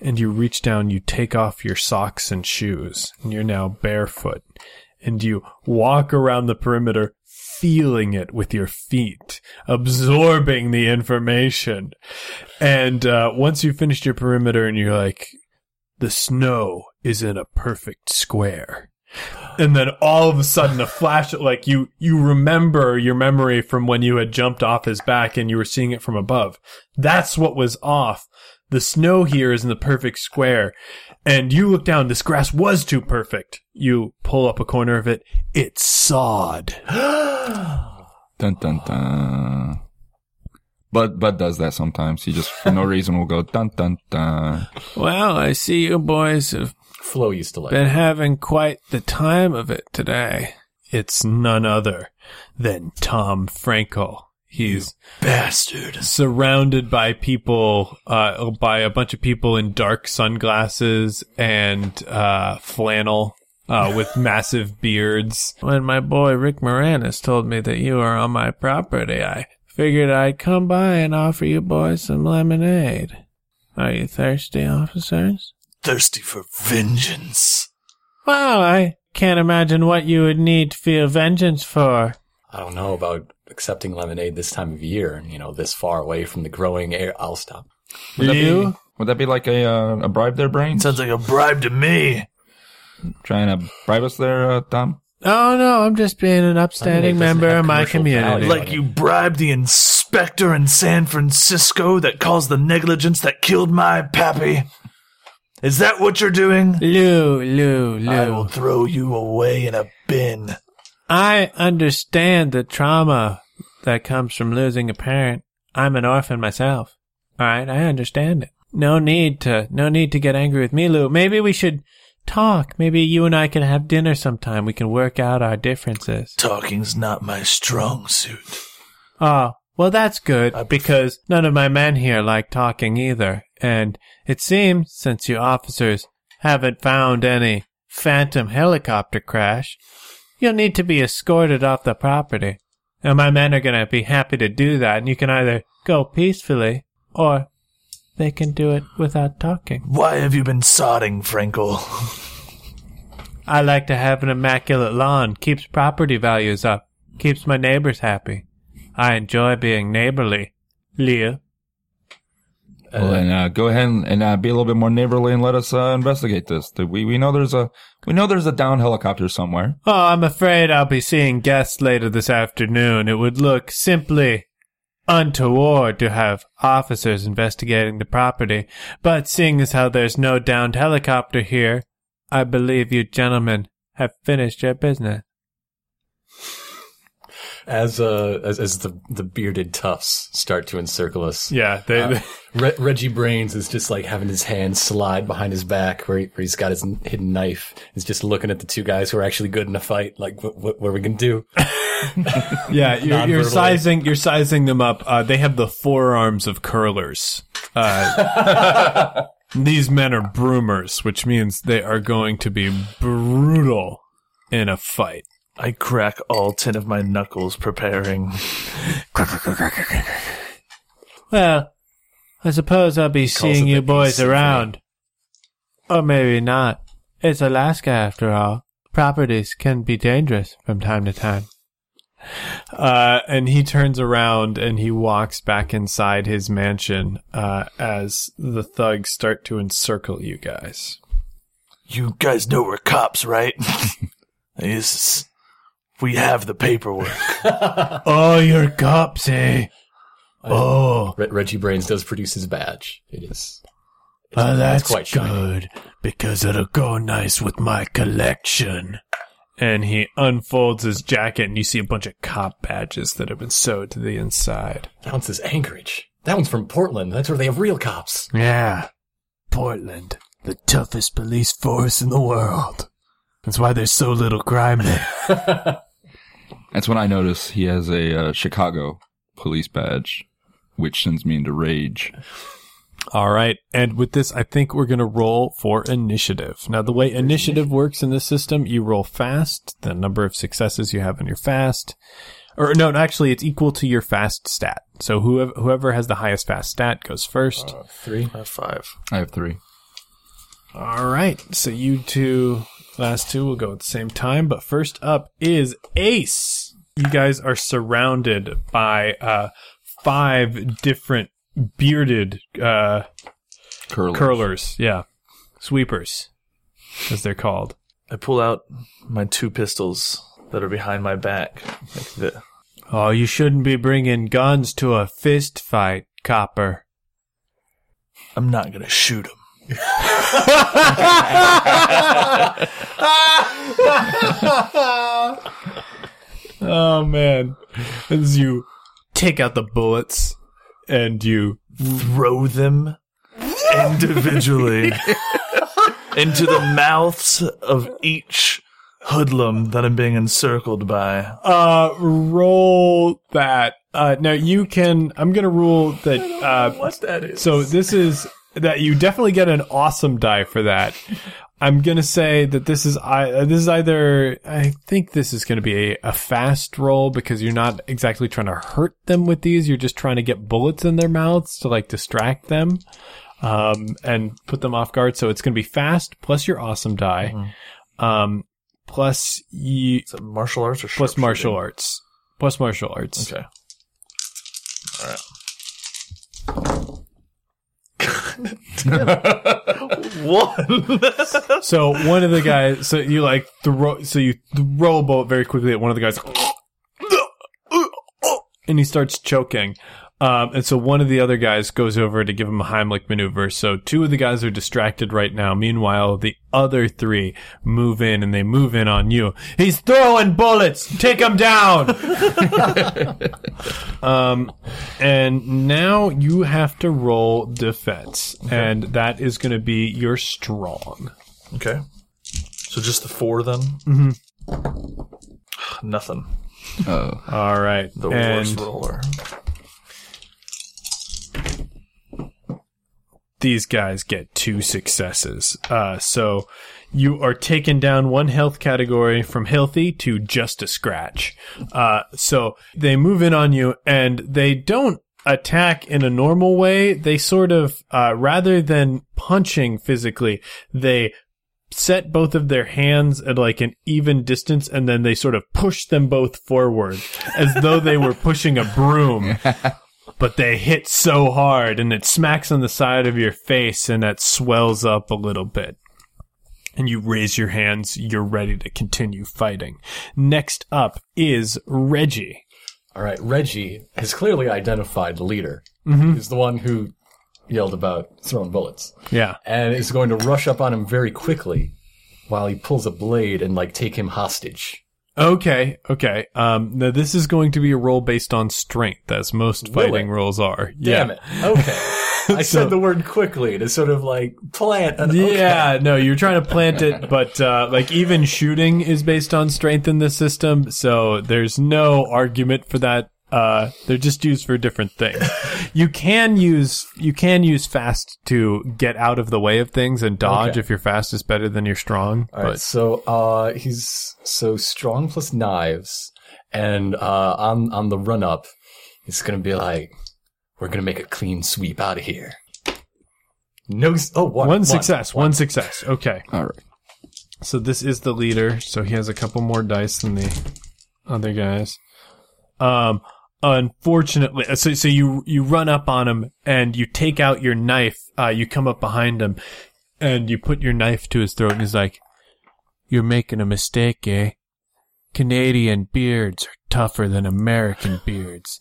and you reach down. You take off your socks and shoes, and you're now barefoot, and you walk around the perimeter. Feeling it with your feet, absorbing the information. And uh, once you've finished your perimeter and you're like, the snow is in a perfect square and then all of a sudden a flash like you you remember your memory from when you had jumped off his back and you were seeing it from above that's what was off the snow here is in the perfect square and you look down this grass was too perfect you pull up a corner of it it's sawed Dun dun dun. Bud Bud does that sometimes. He just for no reason will go dun dun dun. well i see you boys have Flo used to like been having quite the time of it today it's none other than tom frankel he's Bastard. surrounded by people, uh, by a bunch of people in dark sunglasses and uh, flannel. Uh, with massive beards. When my boy Rick Moranis told me that you are on my property, I figured I'd come by and offer you boys some lemonade. Are you thirsty, officers? Thirsty for vengeance. Well, I can't imagine what you would need to feel vengeance for. I don't know about accepting lemonade this time of year, and you know, this far away from the growing air. I'll stop. Would that, be, You? would that be like a uh, a bribe there, brain? Sounds like a bribe to me. Trying to bribe us there, uh, Tom? Oh no, I'm just being an upstanding member of my community. value. Like you bribed the inspector in San Francisco that caused the negligence that killed my pappy. Is that what you're doing? Lou, Lou, Lou. I will throw you away in a bin. I understand the trauma that comes from losing a parent. I'm an orphan myself. All right, I understand it. No need to, no need to get angry with me, Lou. Maybe we should talk. Maybe you and I can have dinner sometime. We can work out our differences. Talking's not my strong suit. Oh, well, that's good because none of my men here like talking either. And it seems, since you officers haven't found any phantom helicopter crash, you'll need to be escorted off the property. And my men are going to be happy to do that. And you can either go peacefully or they can do it without talking. Why have you been sodding, Frankel? I like to have an immaculate lawn. Keeps property values up. Keeps my neighbors happy. I enjoy being neighborly. Leah. Well, uh, go ahead and, and uh, be a little bit more neighborly and let us uh, investigate this. We we know there's a we know there's a down helicopter somewhere. Oh, I'm afraid I'll be seeing guests later this afternoon. It would look simply untoward to have officers investigating the property. But seeing as how there's no downed helicopter here, I believe you gentlemen have finished your business. As uh, as, as the the bearded toughs start to encircle us, Yeah, they, Uh, Re- Reggie Brains is just like having his hand slide behind his back where, he, where he's got his n- hidden knife. He's just looking at the two guys who are actually good in a fight. Like, what, what, what are we gonna do? yeah, you're, you're sizing you're sizing them up. Uh, they have the forearms of curlers. Uh, these men are broomers, which means they are going to be brutal in a fight. I crack all ten of my knuckles preparing. Well, I suppose I'll be seeing you boys around. Or maybe not. It's Alaska after all. Properties can be dangerous from time to time. Uh, and he turns around and he walks back inside his mansion uh, as the thugs start to encircle you guys. You guys know we're cops, right? this is, we have the paperwork. Oh, you're cops, eh? Oh, Re- Reggie Brains does produce his badge. It is. oh it's that's quite good because it'll go nice with my collection. And he unfolds his jacket, and you see a bunch of cop badges that have been sewed to the inside. That one says Anchorage. That one's from Portland. That's where they have real cops. Yeah. Portland, the toughest police force in the world. That's why there's so little crime there. That's when I notice he has a uh, Chicago police badge, which sends me into rage. All right. And with this, I think we're going to roll for initiative. Now, the way initiative works in this system, you roll fast, the number of successes you have in your fast. Or no, actually, it's equal to your fast stat. So whoever, whoever has the highest fast stat goes first. Three. I have five. I have three. All right. So you two, last two will go at the same time. But first up is Ace. You guys are surrounded by uh, five different bearded uh, Curlers. curlers. Yeah. Sweepers, as they're called. I pull out my two pistols that are behind my back. Like the, Oh, you shouldn't be bringing guns to a fist fight, copper. I'm not gonna shoot him. Oh, man. As you take out the bullets and you Throw them individually into the mouths of each hoodlum that I'm being encircled by. Uh, roll that. Uh, now you can. I'm gonna rule that. Uh, What that is? so this is that you definitely get an awesome die for that. I'm gonna say that this is I. uh, This is either. I think this is gonna be a, a fast roll because you're not exactly trying to hurt them with these. You're just trying to get bullets in their mouths to like distract them, um, and put them off guard. So it's gonna be fast plus your awesome die, um, plus you Is it martial arts or plus martial arts. plus martial arts. Okay. All right. One. So one of the guys, so you like throw, so you throw a bullet very quickly at one of the guys, and he starts choking. Um, and so one of the other guys goes over to give him a Heimlich maneuver. So two of the guys are distracted right now. Meanwhile, the other three move in and they move in on you. He's throwing bullets. Take him down. um, and now you have to roll defense, and that is going to be your strong. okay. So just the four then. Mm-hmm. Nothing. Oh, All right. The and worst roller. These guys get two successes. Uh, so you are taken down one health category from healthy to just a scratch. Uh, so they move in on you and they don't attack in a normal way. They sort of, uh, rather than punching physically, they set both of their hands at like an even distance and then they sort of push them both forward as though they were pushing a broom but they hit so hard and it smacks on the side of your face and that swells up a little bit. And you raise your hands, you're ready to continue fighting. Next up is Reggie. All right, Reggie has clearly identified the leader. Mm-hmm. He's the one who yelled about throwing bullets, Yeah. and is going to rush up on him very quickly while he pulls a blade and like take him hostage. Okay, okay. Um, now this is going to be a roll based on strength, as most Will fighting it? rolls are. Damn yeah. it. Okay. I said the word quickly to sort of like plant an okay. Yeah, no, you're trying to plant it, but uh, like even shooting is based on strength in this system, so there's no argument for that. Uh, they're just used for different things. You can use you can use fast to get out of the way of things and dodge Okay. if your fast is better than your strong. All right, but so uh, he's so strong plus knives, and uh, on on the run up, it's gonna be like we're gonna make a clean sweep out of here. No, oh one, one success, one success. Okay, all right. so this is the leader. So he has a couple more dice than the other guys. Um, unfortunately, so so you you run up on him and you take out your knife. Uh, you come up behind him and you put your knife to his throat, and he's like, "You're making a mistake, eh? Canadian beards are tougher than American beards."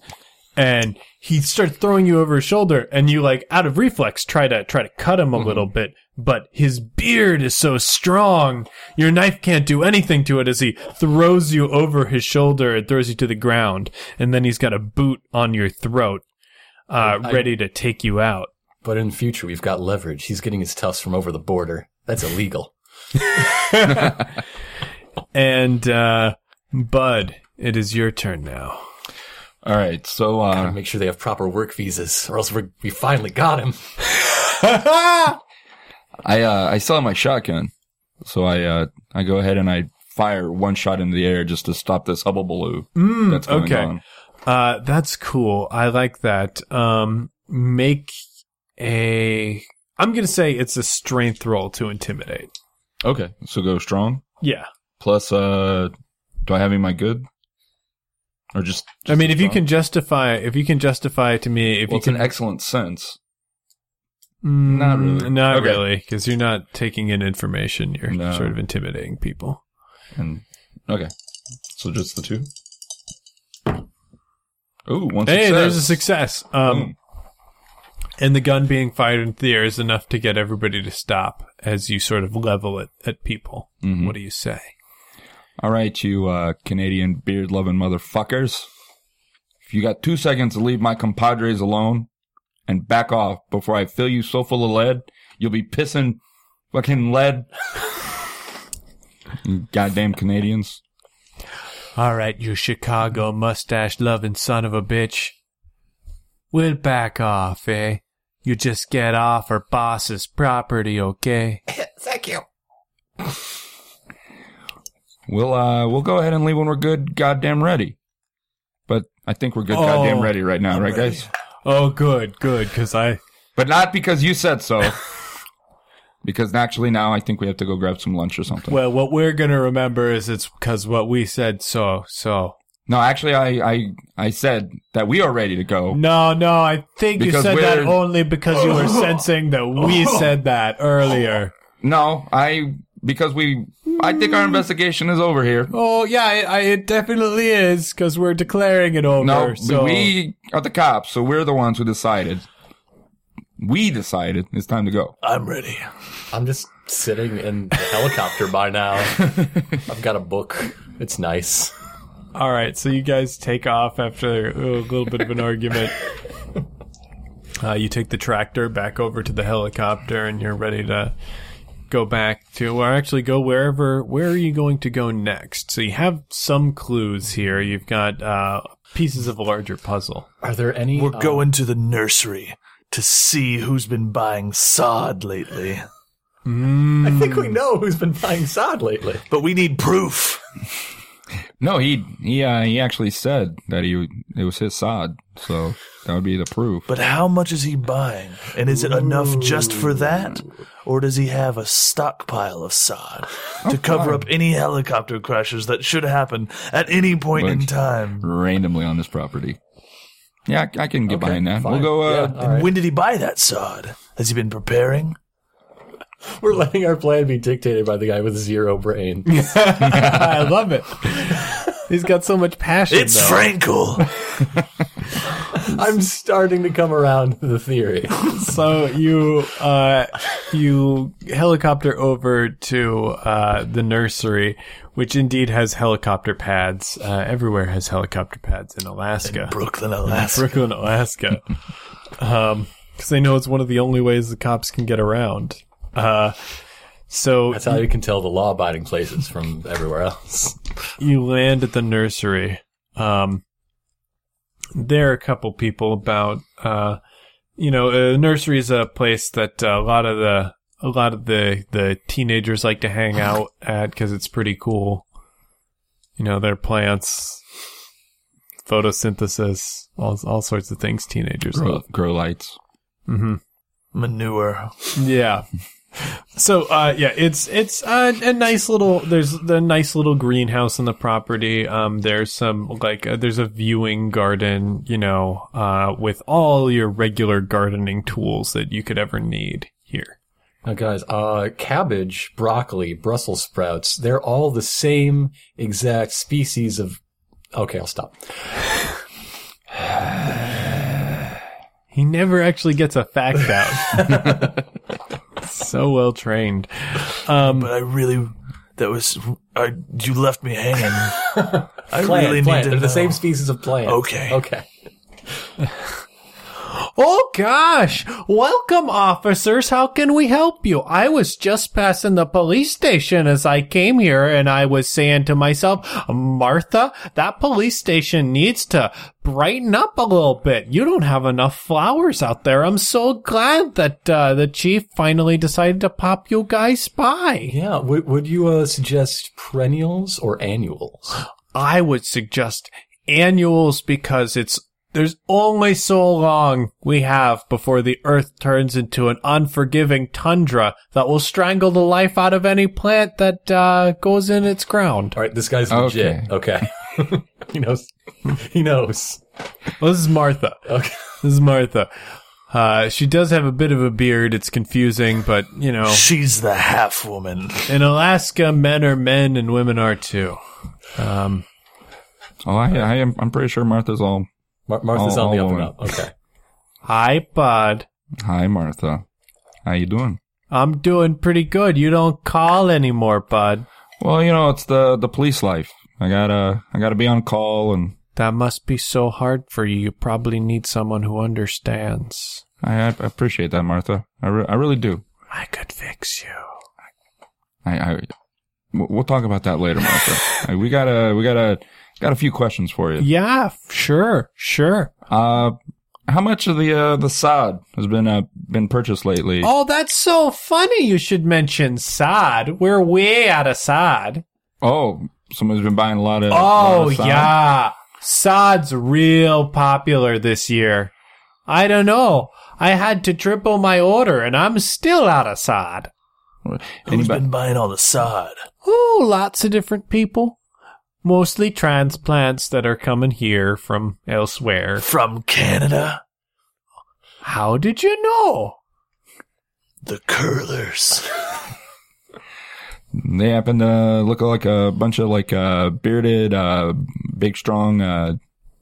And he starts throwing you over his shoulder, and you like out of reflex try to try to cut him a little bit, but his beard is so strong, your knife can't do anything to it as he throws you over his shoulder and throws you to the ground, and then he's got a boot on your throat, uh, I- ready to take you out. But in future, we've got leverage. He's getting his tufts from over the border. That's illegal. And uh, Bud, it is your turn now. All right. So, Gotta uh, make sure they have proper work visas, or else we're, we finally got him. I, uh, I still have my shotgun. So I, uh, I go ahead and I fire one shot into the air just to stop this hubble baloo that's going okay. on. Uh, that's cool. I like that. Um, make a. I'm gonna say it's a strength roll to intimidate. Okay. So go strong. Yeah. Plus, uh, do I have any my good? Or just, I mean, if you can justify, if you can justify to me, if well, you it's can, an excellent sense. Mm, not really. not Okay. really, because you're not taking in information. You're No. sort of intimidating people. And, okay. So just the two? Ooh, one Hey, there's a success. Um, Boom. and the gun being fired into the air is enough to get everybody to stop as you sort of level it at people. Mhm. What do you say? All right, you uh, Canadian beard loving motherfuckers. If you got two seconds to leave my compadres alone and back off before I fill you so full of lead, you'll be pissing fucking lead. You Goddamn Canadians. All right, you Chicago mustache loving son of a bitch. We'll back off, eh? You just get off our boss's property, okay? Thank you. We'll uh we'll go ahead and leave when we're good goddamn ready. But I think we're good Oh, goddamn ready right now, right guys? Oh, good, good, because I. But not because you said so. because actually now I think we have to go grab some lunch or something. Well, what we're gonna remember is it's because what we said so, so. No, actually, I, I, I said that we are ready to go. No, no, I think you said that only because you were sensing that we said that earlier. No, I, because we, I think our investigation is over here. Oh, yeah, I, I, it definitely is because we're declaring it over. No, so we are the cops, so we're the ones who decided. We decided it's time to go. I'm ready. I'm just sitting in the helicopter by now. I've got a book. It's nice. All right, so you guys take off after a little bit of an argument. Uh, you take the tractor back over to the helicopter, and you're ready to go back to, or actually go wherever. Where are you going to go next? So you have some clues here. You've got uh, pieces of a larger puzzle. Are there any? We're um, going to the nursery to see who's been buying sod lately. I think we know who's been buying sod lately. But we need proof. No, he, he, uh, he actually said that he, it was his sod, so that would be the proof. But how much is he buying? And is it enough just for that? Or does he have a stockpile of sod to cover up any helicopter crashes that should happen at any point in Like- time? randomly on this property. Yeah, I, I can get behind that. fine. We'll go. Uh, Yeah, all right. When did he buy that sod? Has he been preparing? We're letting our plan be dictated by the guy with zero brain. I love it. He's got so much passion. It's though. Frankel. I'm starting to come around to the theory. So you uh, you helicopter over to uh, the nursery, which indeed has helicopter pads. Uh, everywhere has helicopter pads in Alaska, Brooklyn, Alaska. Brooklyn, Alaska, because they know it's one of the only ways the cops can get around. Uh, so That's how you can tell the law-abiding places from everywhere else. you land at the nursery. Um, there are a couple people about. Uh, you know, a nursery is a place that uh, a lot of the a lot of the the teenagers like to hang out at because it's pretty cool. You know, their plants, photosynthesis, all all sorts of things teenagers grow, love. grow lights. hmm Manure. Yeah. So uh yeah, it's it's uh, a nice little there's the nice little greenhouse on the property. Um there's some like uh, there's a viewing garden, you know, uh with all your regular gardening tools that you could ever need here. Now, guys, uh, cabbage, broccoli, Brussels sprouts, they're all the same exact species of. Okay, I'll stop. He never actually gets a fact out. so well trained. Um But I really, that was, I, you left me hanging. I Plant, really need plant. to They're the same species of plant. Okay. Okay. Oh gosh! Welcome, officers. How can we help you? I was just passing the police station as I came here and I was saying to myself, Martha, that police station needs to brighten up a little bit. You don't have enough flowers out there. I'm so glad that, uh, the chief finally decided to pop you guys by. Yeah. Would, would you uh, suggest perennials or annuals? I would suggest annuals because it's there's only so long we have before the earth turns into an unforgiving tundra that will strangle the life out of any plant that uh, goes in its ground. All right, this guy's legit. Okay. he knows. He knows. Well, this is Martha. Okay. This is Martha. Uh, she does have a bit of a beard. It's confusing, but you know, She's the half woman. in Alaska, men are men and women are too. Um, Oh, I, I am. I'm pretty sure Martha's all. Mar- Martha's All- on the all up and up. Okay. hi, bud. Hi, Martha. How you doing? I'm doing pretty good. You don't call anymore, bud. Well, you know, it's the the police life. I gotta I gotta be on call, and That must be so hard for you. You probably need someone who understands. I, I appreciate that, Martha. I, re- I really do. I could fix you. I, I we'll we'll talk about that later, Martha. We gotta we gotta got a few questions for you. Yeah, sure, sure. Uh, how much of the uh, the sod has been uh, been purchased lately? Oh, that's so funny you should mention sod. We're way out of sod. Oh, someone's been buying a lot of. lot Oh, of sod? yeah. Sod's real popular this year. I don't know. I had to triple my order and I'm still out of sod. Who's Anybody? been buying all the sod? Oh, lots of different people. Mostly transplants that are coming here from elsewhere. From Canada, How did you know? the curlers. They happen to look like a bunch of like uh, bearded, uh, big, strong uh,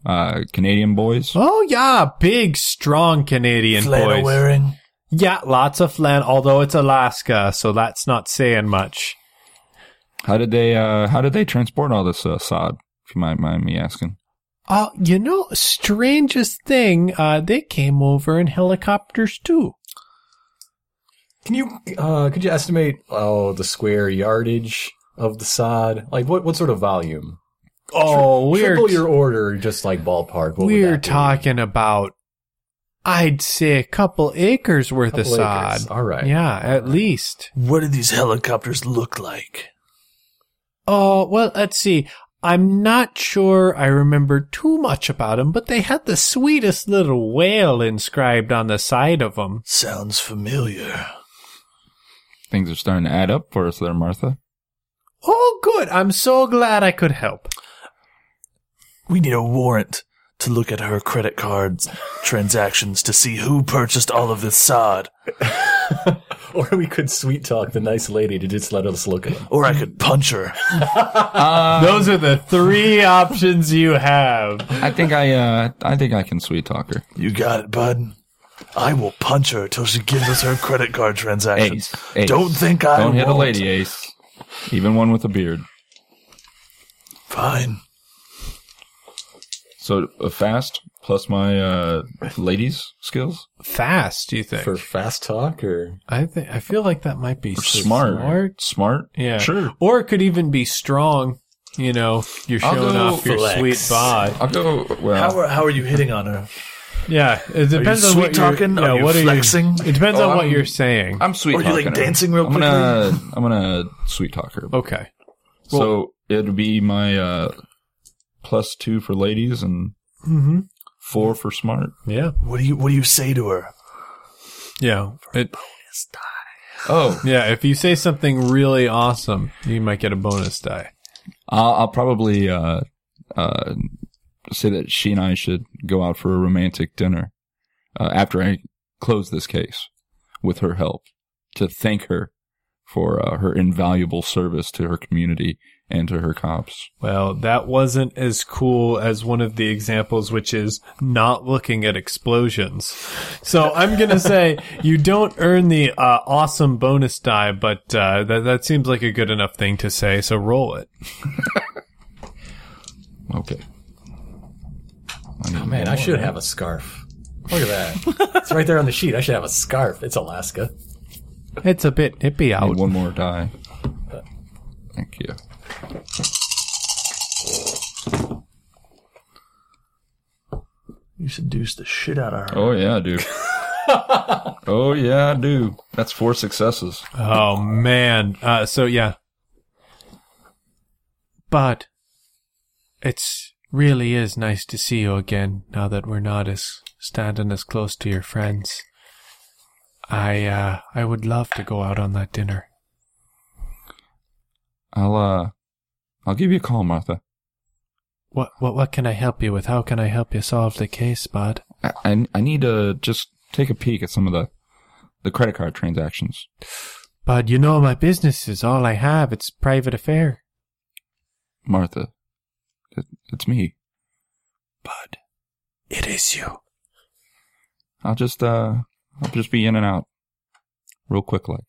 uh, Canadian boys. Oh yeah, big, strong Canadian Flannel boys. wearing. Yeah, lots of flan. Although it's Alaska, so that's not saying much. How did they? Uh, how did they transport all this uh, sod? If you might mind me asking. Uh, you know, strangest thing, uh, they came over in helicopters too. Can you uh, could you estimate oh the square yardage of the sod? Like what what sort of volume? Oh, we're Triple your order, just like ballpark. What we're that be? talking about, I'd say a couple acres worth of Couple sod. acres. All right. Yeah, at least. What do these helicopters look like? Oh, well, let's see. I'm not sure I remember too much about them, but they had the sweetest little whale inscribed on the side of them. Sounds familiar. Things are starting to add up for us there, Martha. Oh, good. I'm so glad I could help. We need a warrant to look at her credit cards transactions to see who purchased all of this sod. Or we could sweet talk the nice lady to just let us look at them. Or I could punch her. Those are the three options you have. I think I, uh, I think I can sweet talk her. You got it, bud. I will punch her till she gives us her credit card transactions. Ace, Ace. Don't think I Don't hit a won't. lady, Ace. Even one with a beard. Fine. So uh, fast plus my uh, ladies skills. Fast, do you think? For fast talk or I think I feel like that might be Smart. Smart. Smart. Yeah. Sure. Or it could even be strong. You know, you're I'll showing go off your flex. sweet bod. I'll go. Well, How are, how are you hitting on her? Yeah, it depends on sweet what you're- talking? Yeah, Are you what flexing? Are you, it depends Oh, on what I'm- you're saying. I'm sweet. Or you, like, talking her. dancing real I'm gonna. I'm gonna sweet talk her. okay. so it'd be my uh, plus two for ladies and Mm-hmm. four for smart. Yeah. What do you What do you say to her? Yeah. It, Oh, yeah. If you say something really awesome, you might get a bonus die. I'll, I'll probably uh, uh, say that she and I should go out for a romantic dinner uh, after I close this case with her help to thank her for uh, her invaluable service to her community and to her cops. Well, that wasn't as cool as one of the examples, which is not looking at explosions. So I'm gonna say you don't earn the uh, awesome bonus die, but uh, that that seems like a good enough thing to say. So roll it. Okay. oh man, I should have a scarf. Look at that. it's right there on the sheet. I should have a scarf. It's Alaska. It's a bit hippie I need out. one more die. Thank you. You seduce the shit out of her. Oh yeah, I do. oh yeah, I do. That's four successes. Oh man. Uh, so yeah. But it's really is nice to see you again now that we're not as standing as close to your friends. I uh I would love to go out on that dinner. I'll uh, I'll give you a call, Martha. What what what can I help you with? How can I help you solve the case, bud? I, I, I need to just take a peek at some of the, the credit card transactions. Bud, you know my business is all I have. It's private affair. Martha, it, it's me. Bud, it is you. I'll just, uh, I'll just be in and out real quick, like.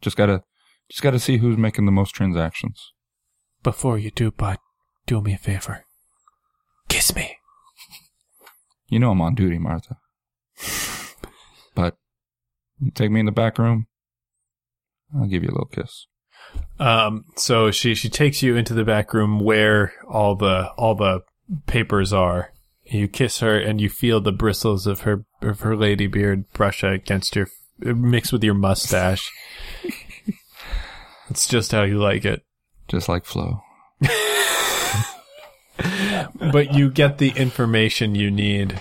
Just gotta, just gotta see who's making the most transactions. Before you do, bud, do me a favor. Kiss me. You know I'm on duty, Martha. But you take me in the back room. I'll give you a little kiss. Um, so she she takes you into the back room where all the all the papers are. You kiss her and you feel the bristles of her of her lady beard brush against your mixed with your mustache. it's just how you like it. Just like Flo. But you get the information you need.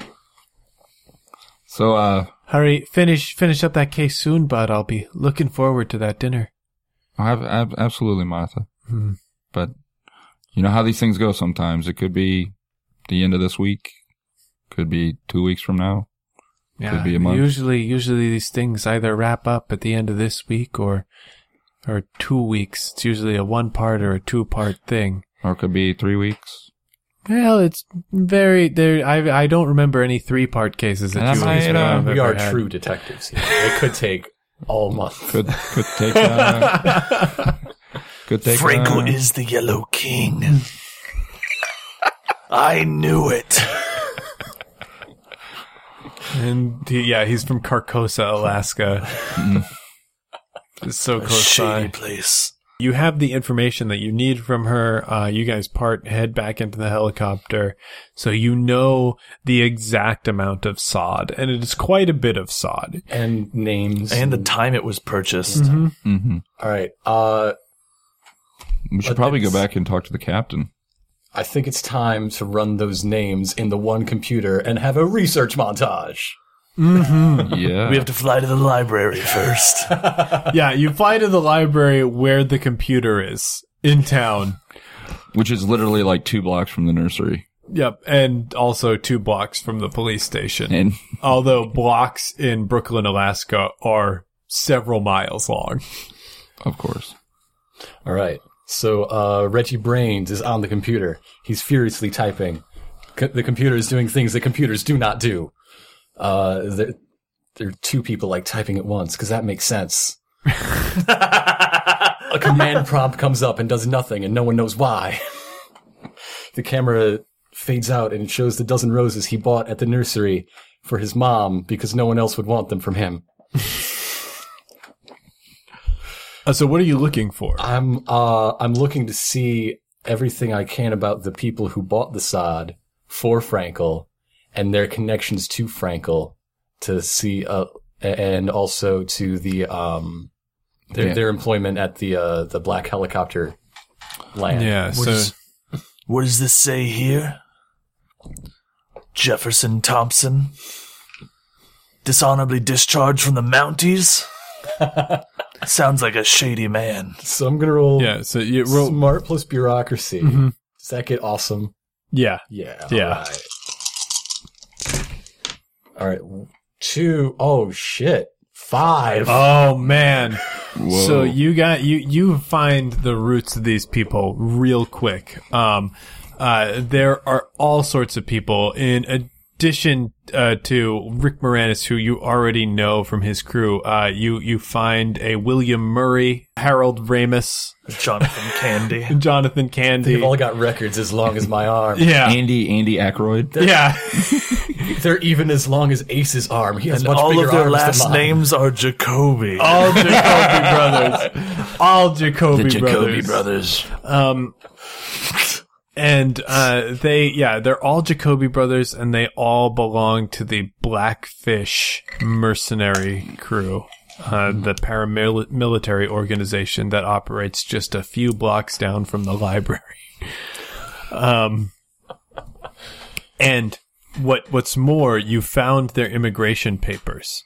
So, uh, Hurry, finish finish up that case soon, bud. I'll be looking forward to that dinner. I have ab- absolutely, Martha. Hmm. But you know how these things go sometimes. It could be the end of this week, could be two weeks from now. Yeah, be a month. usually, usually these things either wrap up at the end of this week or, or two weeks. It's usually a one part or a two part thing. Or it could be three weeks. Well, it's very there. I I don't remember any three part cases that you I might, have uh, ever We are had. true detectives here. It could take all month. Could could take uh, could take Franco uh, is the Yellow King. I knew it. And he, yeah, he's from Carcosa, Alaska. It's so A close shady by. place. You have the information that you need from her. Uh, you guys part head back into the helicopter, so you know the exact amount of sod, and it is quite a bit of sod. And names. And the time it was purchased. mhm. all right. Uh, We should probably go back and talk to the captain. I think it's time to run those names in the one computer and have a research montage. Yeah, We have to fly to the library first. yeah, you fly to the library where the computer is in town. which is literally like two blocks from the nursery. Yep, and also two blocks from the police station. And Although blocks in Brooklyn, Alaska are several miles long. of course, All right. So uh, Reggie Brains is on the computer. He's furiously typing. C- the computer is doing things that computers do not do. Uh, there, there are two people like typing at once because that makes sense. A command prompt comes up and does nothing, and no one knows why. the camera fades out and it shows the dozen roses he bought at the nursery for his mom because no one else would want them from him. Uh, so what are you looking for? I'm uh I'm looking to see everything I can about the people who bought the sod for Frankel and their connections to Frankel to see uh and also to the um their Yeah. their employment at the uh the black helicopter land. Yeah, What, so is- what does this say here? Jefferson Thompson? Dishonorably discharged from the Mounties? Sounds like a shady man. So I'm gonna roll yeah, so you roll. smart plus bureaucracy. Mhm. Does that get awesome? Yeah, Yeah. Yeah. All right. All right. Two. Oh shit. Five. Oh man. Whoa. So you got you you find the roots of these people real quick. Um uh there are all sorts of people in addition uh, to Rick Moranis who you already know from his crew. Uh you you find a William Murray, Harold Ramis, Jonathan Candy. Jonathan Candy. They've all got records as long as my arm. yeah. Andy Andy Aykroyd. yeah. They're even as long as Ace's arm. He has And much all bigger of their last names are Jacoby. all Jacoby brothers. All Jacoby, brothers. brothers. Um, and uh, they, yeah, they're all Jacoby brothers, and they all belong to the Blackfish mercenary crew, uh, the paramilitary organization that operates just a few blocks down from the library. Um, and what what's more, you found their immigration papers,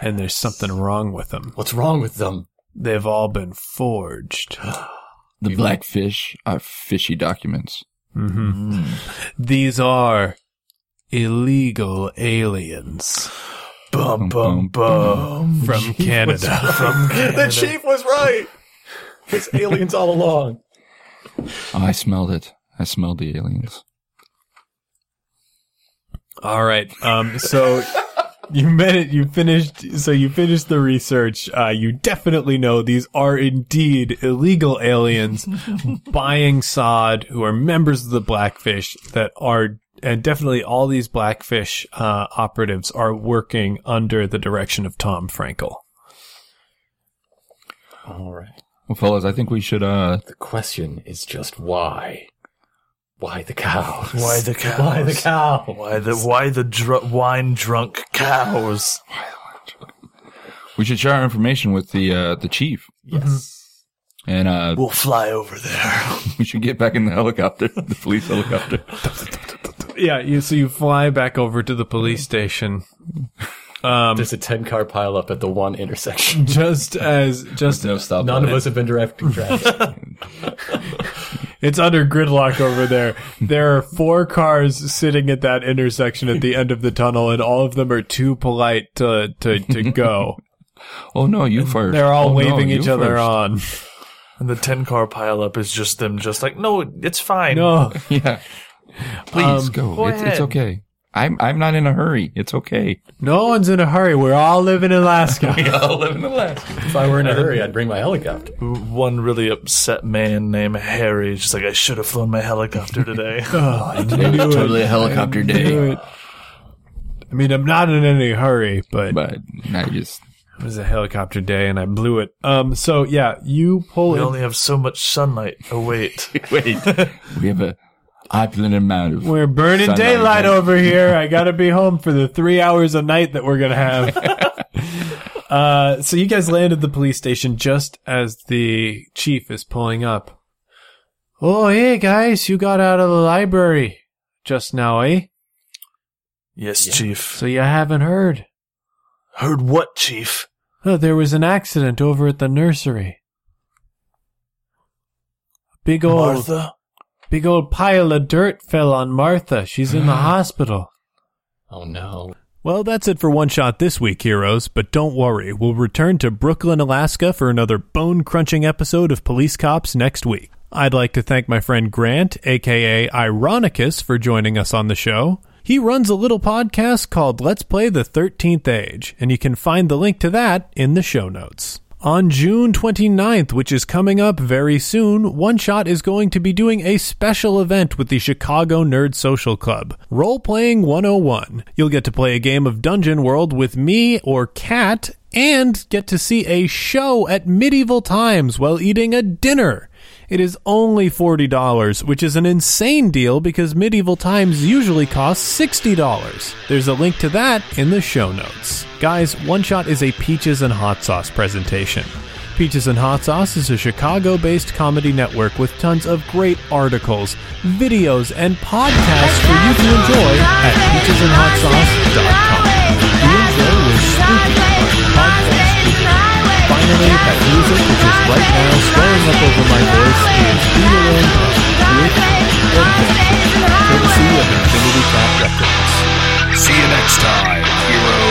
and there's something wrong with them. What's wrong with them? They've all been forged. The blackfish are fishy documents. Hmm These are illegal aliens Bum bum bum. from Canada. From Canada. The chief was right. It's aliens all along. I smelled it. I smelled the aliens. All right. Um. So you met it. You finished. So you finished the research. Uh. You definitely know these are indeed illegal aliens buying sod who are members of the Blackfish that are. And definitely all these Blackfish uh, operatives are working under the direction of Tom Frankel. All right. Well, fellas, I think we should. uh The question is just why? Why the cows? Why the cows? Why the cow? Why the why the dr- wine drunk cows? We should share our information with the uh the chief, Yes. and uh We'll fly over there. we should get back in the helicopter, the police helicopter. Yeah. You. So you fly back over to the police station. Um. There's a ten car pileup at the one intersection. just as just No stop. None of us have been directing traffic. It's under gridlock over there. There are four cars sitting at that intersection at the end of the tunnel, and all of them are too polite to to, to go. Oh no, you first. They're all Oh, waving you each other first. on. And the 10 car pileup is just them just like, no, it's fine. No, Yeah. Please Um, go. go It's, it's okay. I'm I'm not in a hurry. It's okay. no one's in a hurry. We're all living in Alaska. We all live in Alaska. If I were in a hurry, I'd bring my helicopter. One really upset man named Harry, just like, I should have flown my helicopter today. Oh, I knew it. totally a helicopter I day. it. I mean, I'm not in any hurry, but But I just it was a helicopter day, and I blew it. Um, so yeah, you pull we in. only have so much sunlight. Oh, wait. wait. we have a opulent amount of. We're burning Sunlight, daylight over here. I gotta be home for the three hours a night that we're gonna have. uh, so you guys land at the police station just as the chief is pulling up. Oh, hey guys, you got out of the library just now, eh? Yes, Chief. So you haven't heard. Heard what, Chief? Oh, there was an accident over at the nursery. Big old, Martha? Big old pile of dirt fell on Martha. She's in the hospital. Oh no. Well, that's it for One Shot this week, heroes, but don't worry. We'll return to Brooklyn, Alaska for another bone crunching episode of Police Cops next week. I'd like to thank my friend Grant, aka Ironicus, for joining us on the show. He runs a little podcast called Let's Play the 13th Age, and you can find the link to that in the show notes. On June 29th, which is coming up very soon, One Shot is going to be doing a special event with the Chicago Nerd Social Club, Role Playing 101. You'll get to play a game of Dungeon World with me or Kat, and get to see a show at medieval times while eating a dinner. It is only $40, which is an insane deal because medieval times usually cost $60. There's a link to that in the show notes. Guys, One Shot is a Peaches and Hot Sauce presentation. Peaches and Hot Sauce is a Chicago based comedy network with tons of great articles, videos, and podcasts for you to enjoy at peachesandhotsauce.com. Finally, that music which is right now swelling up over my voice is Beat Alone with Edgar, courtesy of Infinity Cat Records. See you next time, heroes.